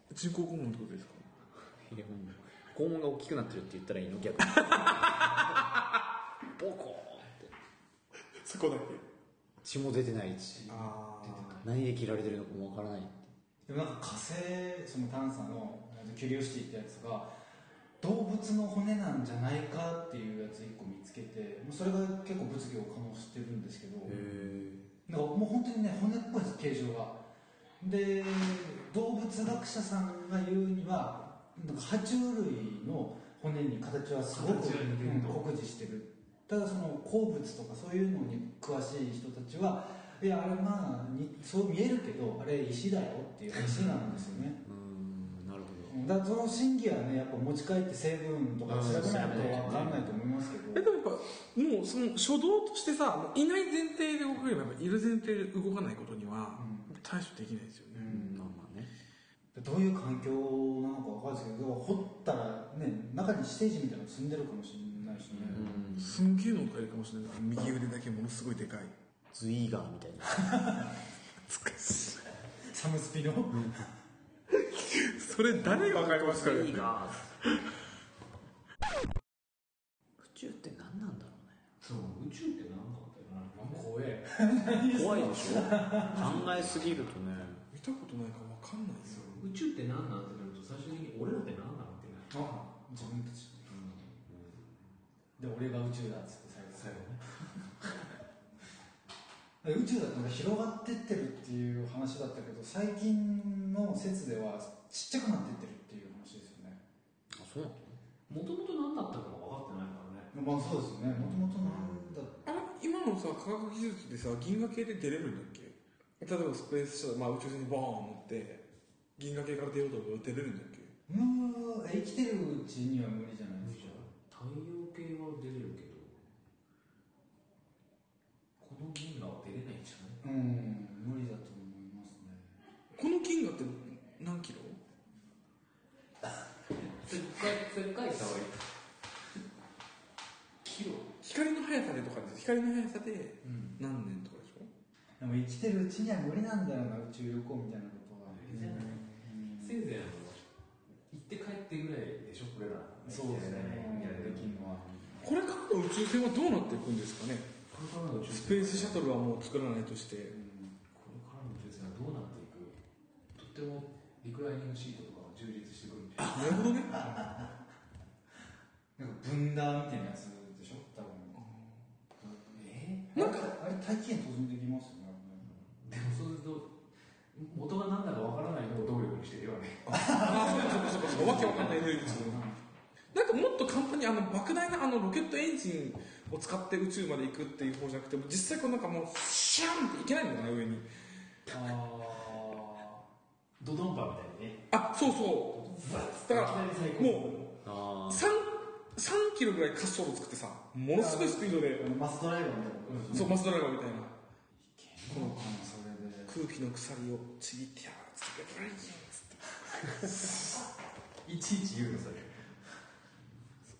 て。人工肛門ってことですか？いやもう肛門が大きくなってるって言ったらいいの逆に。ポコって。そこだけ？血も出てないしあ何で切られてるのかもわからないでもなんか火星その探査のキュリオシティってやつが動物の骨なんじゃないかっていうやつ1個見つけてもうそれが結構物議を醸してるんですけどなんかもう本当にね骨っぽいです形状が。で動物学者さんが言うにはなんか爬虫類の骨に形はすごく酷似してるただその鉱物とかそういうのに詳しい人たちはいやあれまあにそう見えるけどあれ石だよっていう話なんですよね。うんなるほうんだからその真偽はねやっぱ持ち帰って成分とか調べないと分かんないと思いますけど。えでもやっぱもうその初動としてさもういない前提で動くよりもやっぱいる前提で動かないことには対処できないですよね、どまあまあね。どういう環境なのか分かんないですけど掘ったらね中にステージみたいなの住んでるかもしれないしね、すんげえのがいるかもしれない右腕だけものすごいでかい。ズイーガーみたいな。サムスピの、それ誰が分かりますかね？ズイーガー。宇宙って何なんだろうね。そう宇宙って何なんだよな怖え怖いでしょ？考えすぎるとね。見たことないから分かんないですよ宇宙って何なんってなると最終的に俺らって何なのってなる。あ自分たちで俺が宇宙だっつって最後。宇宙だとなんか広がってってるっていう話だったけど最近の説ではちっちゃくなってってるっていう話ですよね。あそうなの？もともと何だったのか分かってないからね。まあそうですよね。もともとなんだ。あれ今のさ科学技術でさ銀河系で出れるんだっけ？例えばスペースシャトル、まあ、宇宙船にボーン乗って銀河系から出ようと思出れるんだっけ？うー生きてるうちには無理じゃないですか太陽系は出れるけどこの銀河は出れないんじゃないうん無理だと思いますねこの銀河って何キロそれ一回それ書いた方がいいキロ光の速さでとかです光の速さで何年とかでしょ、でも生きてるうちには無理なんだよな宇宙旅行みたいなことは。せいぜいあの行って帰ってぐらいでしょ？これら。そうですね。いやできできるのはこれからの宇宙船はどうなっていくんですかね？これからの宇宙スペースシャトルはもう作らないとして。これからの宇宙船はどうなっていく？とってもリクライニングシートとかが充実してくるんで。なるほどね。なんか分断みたいなやつでしょ多分えなんかあれ大気圏突入できますよねでもそうすると元が何だかわからないのを動力にしてるよね。ああそうかそうかそうわけわかんないエネルギーですよねなんかもっと簡単にあの莫大なあのロケットエンジンを使って宇宙まで行くっていう方じゃなくても実際こうなんかもうシャンっていけないんだよね上に。あドドンパみたいにね。あそうそう。だからもうあ 3, 3キロぐらい滑走路作ってさものすごいスピードであのマスドライバーみたいな。そうマスドライバーみたいな。そうかなそれで。空気の鎖をちぎってやるっつって。ブラインっつっていちいち言うのそれ。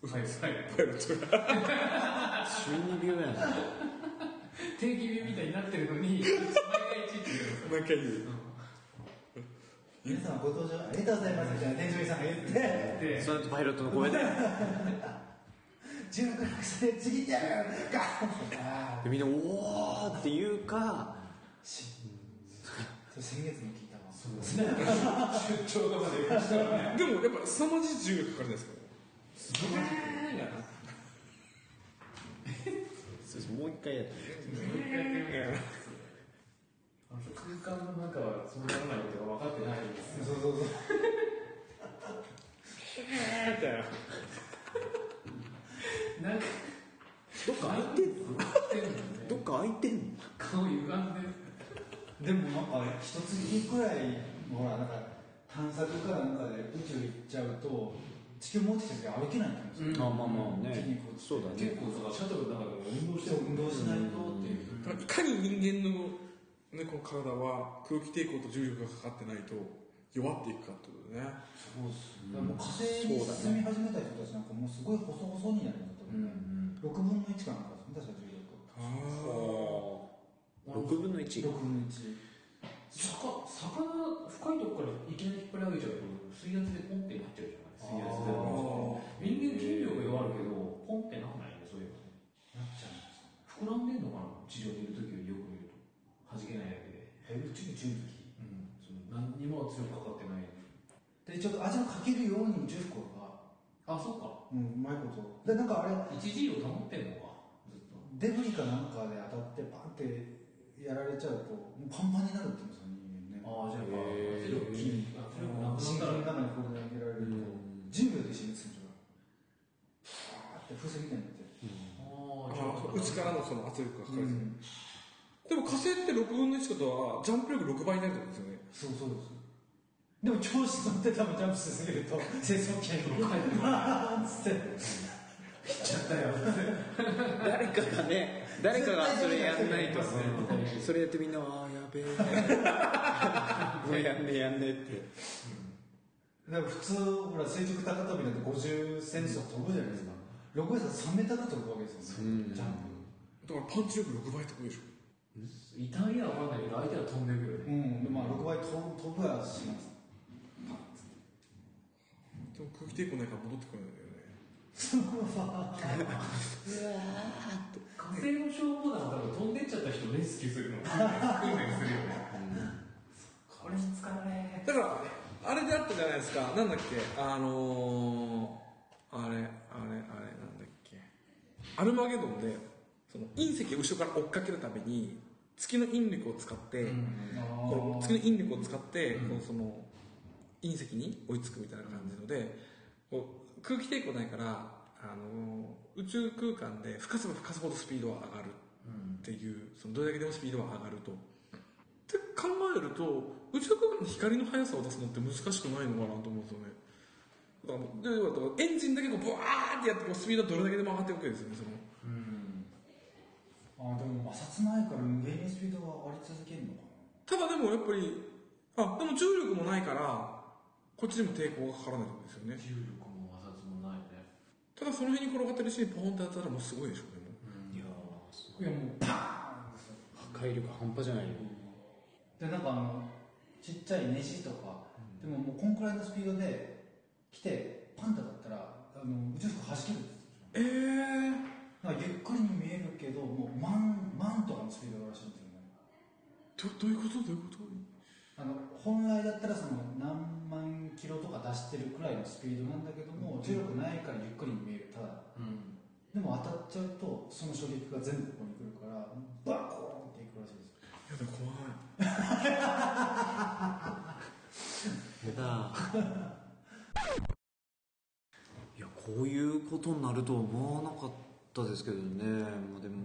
はいはいパイロットがあ中二病やな。定期便みたいになってるのに毎回いちいち言うの。毎回言う皆さんご搭乗ありがとうございますみたいな添乗員さんが言ってでその後パイロットの声で。ち重力なくして次行ってやるみんな「おー!」って言うかし先月も聞いたわ出張とかでしたらね。でもやっぱ凄まじい重力かかるじゃないですか。すごいそうそうもう一回やってあの空間の中はそうならないことが分かってないですそうそうそうみたいななんかどっか開いてんのどっか開いてんの顔歪んででもなんか一月くらいほらなんか探索かなんかで宇宙行っちゃうと地球持ってきた時歩けないんですよ、あまあまあね。そうだね。結構さシャトルの中でも運動してそう運動しないとっていう、だからいかに人間の、ね、この体は空気抵抗と重力がかかってないと弱っていくかってことでね。そうっすだからもう火星に進み始めた人たちなんかもうすごい細々になりましたもんね、6分の1かなんかですね確か重力。あ6分の1 6分の1魚魚深いとこからいきなり引っ張り上げちゃうと？水圧でポンってなっちゃうじゃない水圧で。人間筋力弱るけどポンってなんないねそういえばねなっちゃうんで。す膨らんで。んのかな地上にいる時よりよく見ると弾けないだけで。え宇宙重力うんその何にも圧力かかってないで。ちょっと味をかけるように重力があそっかうんうまいことで。なんかあれ 1G を保ってんのかずっとデブリかなんかで。当たってバンってやられちゃうともうパンパンになるって言うんで。すよ人間ねああじゃあへー圧力筋圧力なく心なったら臓の中にこう投げられると10秒で死ぬん。ですよバーって風船みたいになってあああ内からのその圧力がかかる、うん。でも火星って6分の1ことはジャンプ力6倍になるってことですよねそうそうですでも調子乗って多分ジャンプしすぎると成層圏にバーンっつってちゃったよ誰かがね誰かがそれやんないとねそれやってみんなはあーやべえもうやん。ねえやんねえってだから普通ほら垂直高跳びなんて50センチとか飛ぶじゃないですか6倍だと3メーターが飛ぶわけですよね、ジャンだからパンチ力6倍ってことでしょ痛みは分かんないけど相手は飛んでくるプうんまあ6倍飛ぶはします。でも空気抵抗ないから戻ってこないんだよね火星の消防団は多分飛んでっちゃった人をレスキューするの。訓練するよねこれに使わねだからあれであったじゃないですかなん。だっけあのー、あれあれあれなん。だっけアルマゲドンでその隕石を後ろから追っかけるために月の引力を使って、この月の引力を使って、このその隕石に追いつくみたいな感じので、こう空気抵抗ないから、あのー宇宙空間で深さが深さほどスピードは上がるっていう、そのどれだけでもスピードは上がると。って考えると宇宙空間の光の速さを出すのって難しくないのかなと思うんですよね。だからエンジンだけこうブワーってやってこうスピードどれだけでも上がっていくわけですよねその。あでも摩擦ないから無限にスピードが上がり続けるのかただでもやっぱりあでも重力もないからこっちにも抵抗がかからないってことですよね。重力ただその辺に転がってる石にポンってやったらもうすごいでしょうねも。ういやない。やもうパーンですよ破壊力半端じゃないよ。でなんかあのちっちゃいネジとか、でももうこんくらいのスピードで来てパンって当たったらあの宇宙服弾けるんですよええなんかゆっくりに見えるけどもう万万とかのスピードらしいんですよね。どどういうこと？どういうこと？あの本来だったらその何万キロとか出してるくらいのスピードなんだけども重力ないからゆっくりに見えるただうん。でも当たっちゃうとその衝撃が全部ここに来るからバコーンっていくらしいですいやでも怖い。いやこういうことになると思わなかったですけどね、まあ、でも。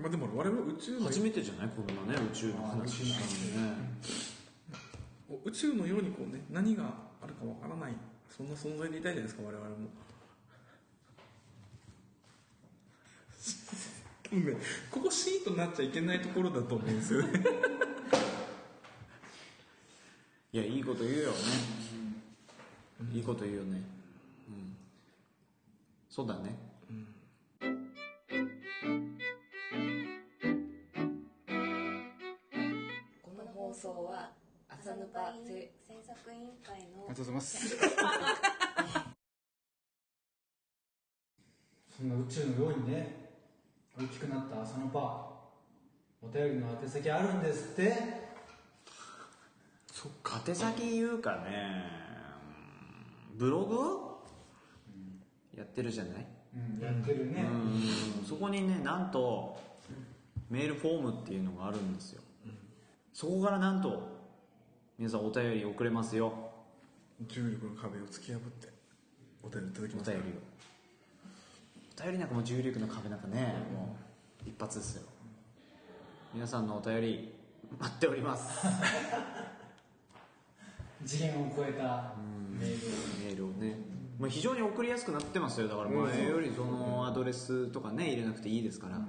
まあでも我々は宇宙の初めてじゃない？こんなね宇宙の話したのね宇宙のようにこうね何があるかわからないそんな存在でいたいじゃないですか我々も。ここシーンとなっちゃいけないところだと思うんですよね。いやいいこと言うよね、いいこと言うよね。うん。そうだね朝ぬぱ制作委員会のありがとうございます。そそんな宇宙のようにね大きくなった朝のパお便りの宛先あるんですって。そっか宛先言うかね。うんブログ、やってるじゃない？うんやってるね。うん。そこにねなんとメールフォームっていうのがあるんですよ、そこからなんと皆さんお便り送れますよ。重力の壁を突き破ってお便りいただきますお便りを。お便りなんかもう重力の壁なんかねもう一発ですよ。皆さんのお便り待っております。次元を超えたメールメールをね、まあ、非常に送りやすくなってますよ。だから前よりそのアドレスとかね入れなくていいですから、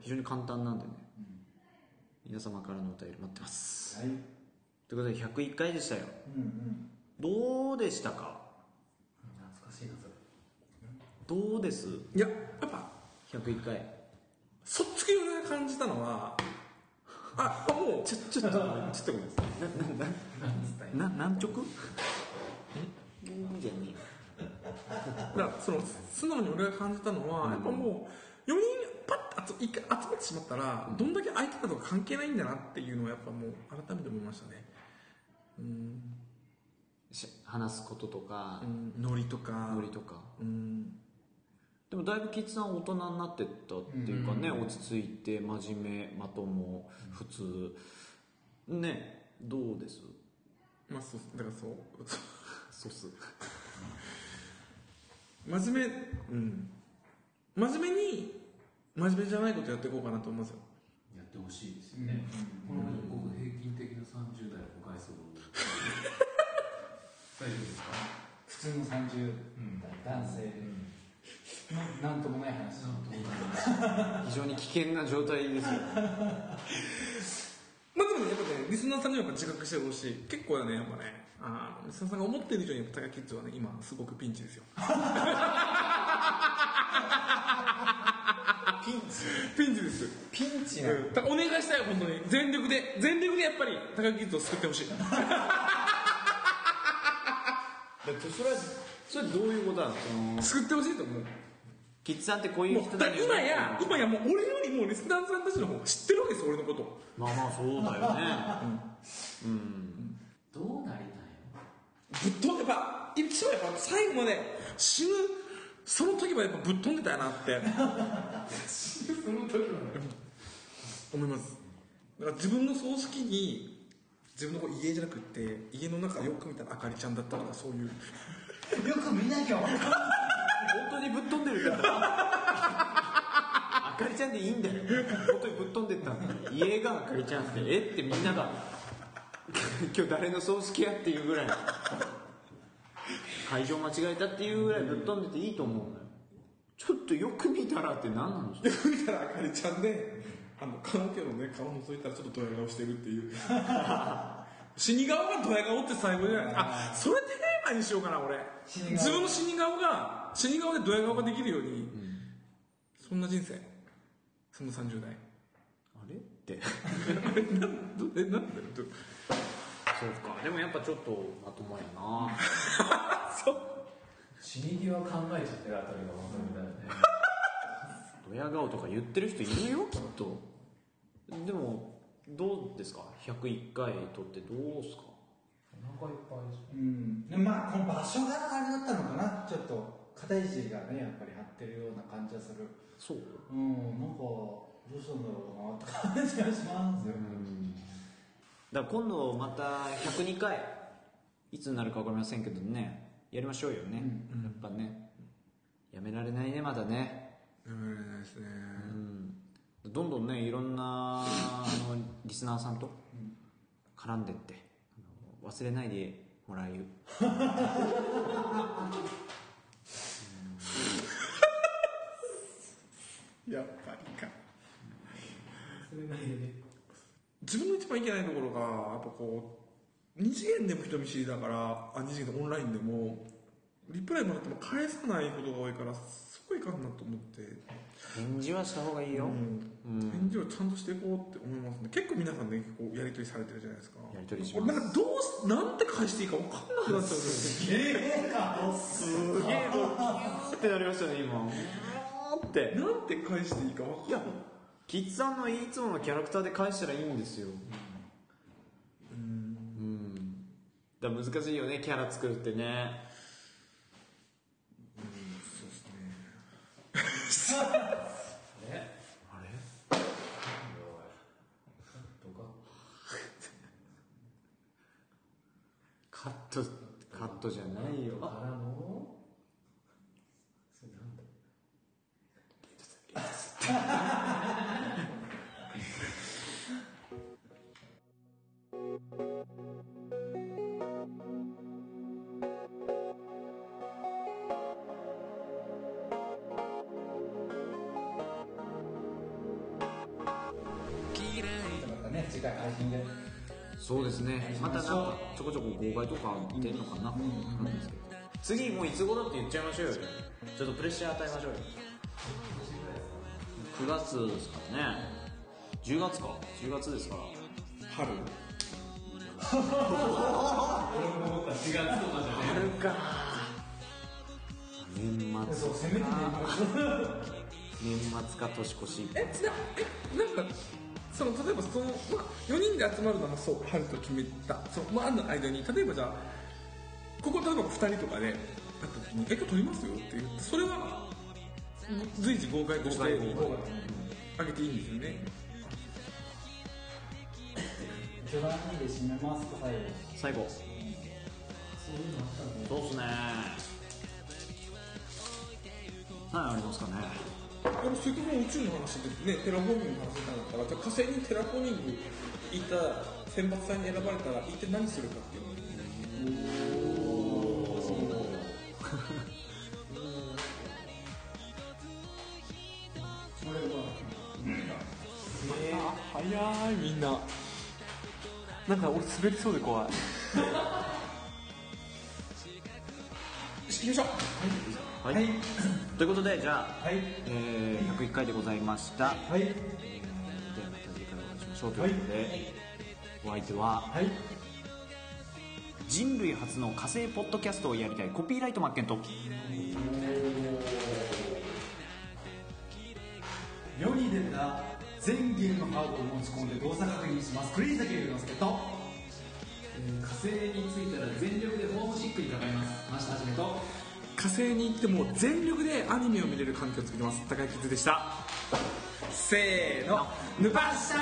非常に簡単なんでね、皆様からのお便り待ってます。はいということで101回でしたよ。うんうん。どうでしたか？懐かしいなそれ。どうです？いややっぱ101回そっち系俺が感じたのはあもうちょちょっとちょっとごめんなさい。なななな何直んじゃねだからその素直に俺が感じたのは、やっぱもう4人パッとってしまったら、どんだけ相手だとか関係ないんだなっていうのはやっぱもう改めて思いましたね。うん。話すこととかうん。ノリとか。ノリとか。うん。でもだいぶキッズさん大人になってったっていうかね、落ち着いて真面目まとも普通。ねどうです？まあそうだからそう？そうっす。真面目うん。真面目に真面目じゃないことやっていこうかなと思いますよ。やってほしいですよね、この僕平均的な30代の誤解数大丈夫ですか？普通の30代男性のなんともない話。非常に危険な状態ですよ。まあでもねやっぱねリスナーさんにはやっぱ自覚してほしい。結構ねやっぱね。あのリスナーさんが思ってる以上にやっぱタカキッズはね今すごくピンチですよピンチ。ピンチです。ピンチうん。だからお願いしたい本当に。全力で。全力でやっぱりタカキッズを救ってほしい。だってそれはそれどういうことなの？その救ってほしいと思う。キッズさんってこういうもうだ人だよ今や今やもう俺よりもリスナーさんたちの方が知ってるわけですよ俺のこと。まあまあそうだよね。うん。どうなりたいぶっ飛んでやっぱ一番やっぱ最後まで死ぬその時までやっぱぶっ飛んでたよなって。その時は思います。だから自分の葬式に自分の家じゃなくって家の中よく見たらあかりちゃんだったとかそういう。よく見なきゃ。分かんない本当にぶっ飛んでるんだったらあかりちゃんでいいんだよ。本当にぶっ飛んでったんだ家があかりちゃんってえ？ってみんなが今日誰の葬式やっていうぐらい会場間違えたっていうぐらいぶっ飛んでていいと思うのよ。ちょっとよく見たらって何なんですか？よく見たらあかりちゃんであの棺桶のね顔覗いたらちょっとドヤ顔してるっていう。死に顔がドヤ顔って最後じゃない？あそれテーマにしようかな俺。自分の死に顔が死に顔でドヤ顔ができるように、そんな人生。その30代。あれ？って。ど えなんだよどそうか。でもやっぱちょっとまともやな 死に際考えちゃってるあたりがまとめだよね。ドヤ顔とか言ってる人いるよきっと。でもどうですか？101回撮ってどうですか？お腹いっぱいですうん。でまあこの場所があれだったのかな。ちょっと肩いじりがねやっぱり張ってるような感じがする。そう。うん。なんかどうしたんだろうなって感じがしますよ、だから今度また102回いつになるか分かりませんけどねやりましょうよね、やっぱね。やめられないねまだね。やめられないですね。どんどんねいろんなあのリスナーさんと絡んでって忘れないでもらえる。やっぱりか。それないでね。自分の一番いけないところがやっぱこう二次元でも人見知りだからあ二次元でオンラインでもリプライもらっても返さないことが多いからすごいいかんなと思って、返事はした方がいいよ、うん。返事をちゃんとしていこうって思いますね。結構皆さんね結構やり取りされてるじゃないですか。やり取りします。俺なんかどうしなんて返していいか分かんなくなっちゃうんですよ。すげえもうギューってな。りましたね今っってな。んて返していいか分かんな。いキッズさんのいつものキャラクターで返したらいいんですようんだ難しいよねキャラ作るってね。あれ？カットカットじゃないよ外とか出るのかな、うん。ですけど次もういつ頃って言っちゃいましょうよ。ちょっとプレッシャー与えましょうよ。9月ですからね。10月か。10月ですから。春。4月とかじゃね春か。年末そうせめてね年末か年越し。えちなえなんかその例えばその、まあ、4人で集まるのはそう春と決めた。そのまあの間に。例えばじゃあここ例えば2人とかで会った時に「え今日撮りますよ」って言ってそれは随時号外として号外号外あげていいんですよね巨大にで締めますか最後最後そうっすね何ありますかねでもせっかく宇宙の話でねテラフォーミングの話したんだったらじゃ火星にテラフォーミング行った選抜さんに選ばれたら一体何するかっていうのをんな。なんか俺滑りそうで怖い。よし行きましょう。はい、ということでじゃあ、はい。えー、101回でございました、はい。ではまた次回お会いしましょうということで、お相手ははい。人類初の火星ポッドキャストをやりたいコピーライトマッケンと。世に出た全ゲームハードを持ち込んで動作確認します。クレイザケルの助っ人火星に着いたら全力でホームシックにかかります。マシタはじめと。火星に行っても全力でアニメを見れる環境を作ります。高井キッズでした。せーの。ヌパッシ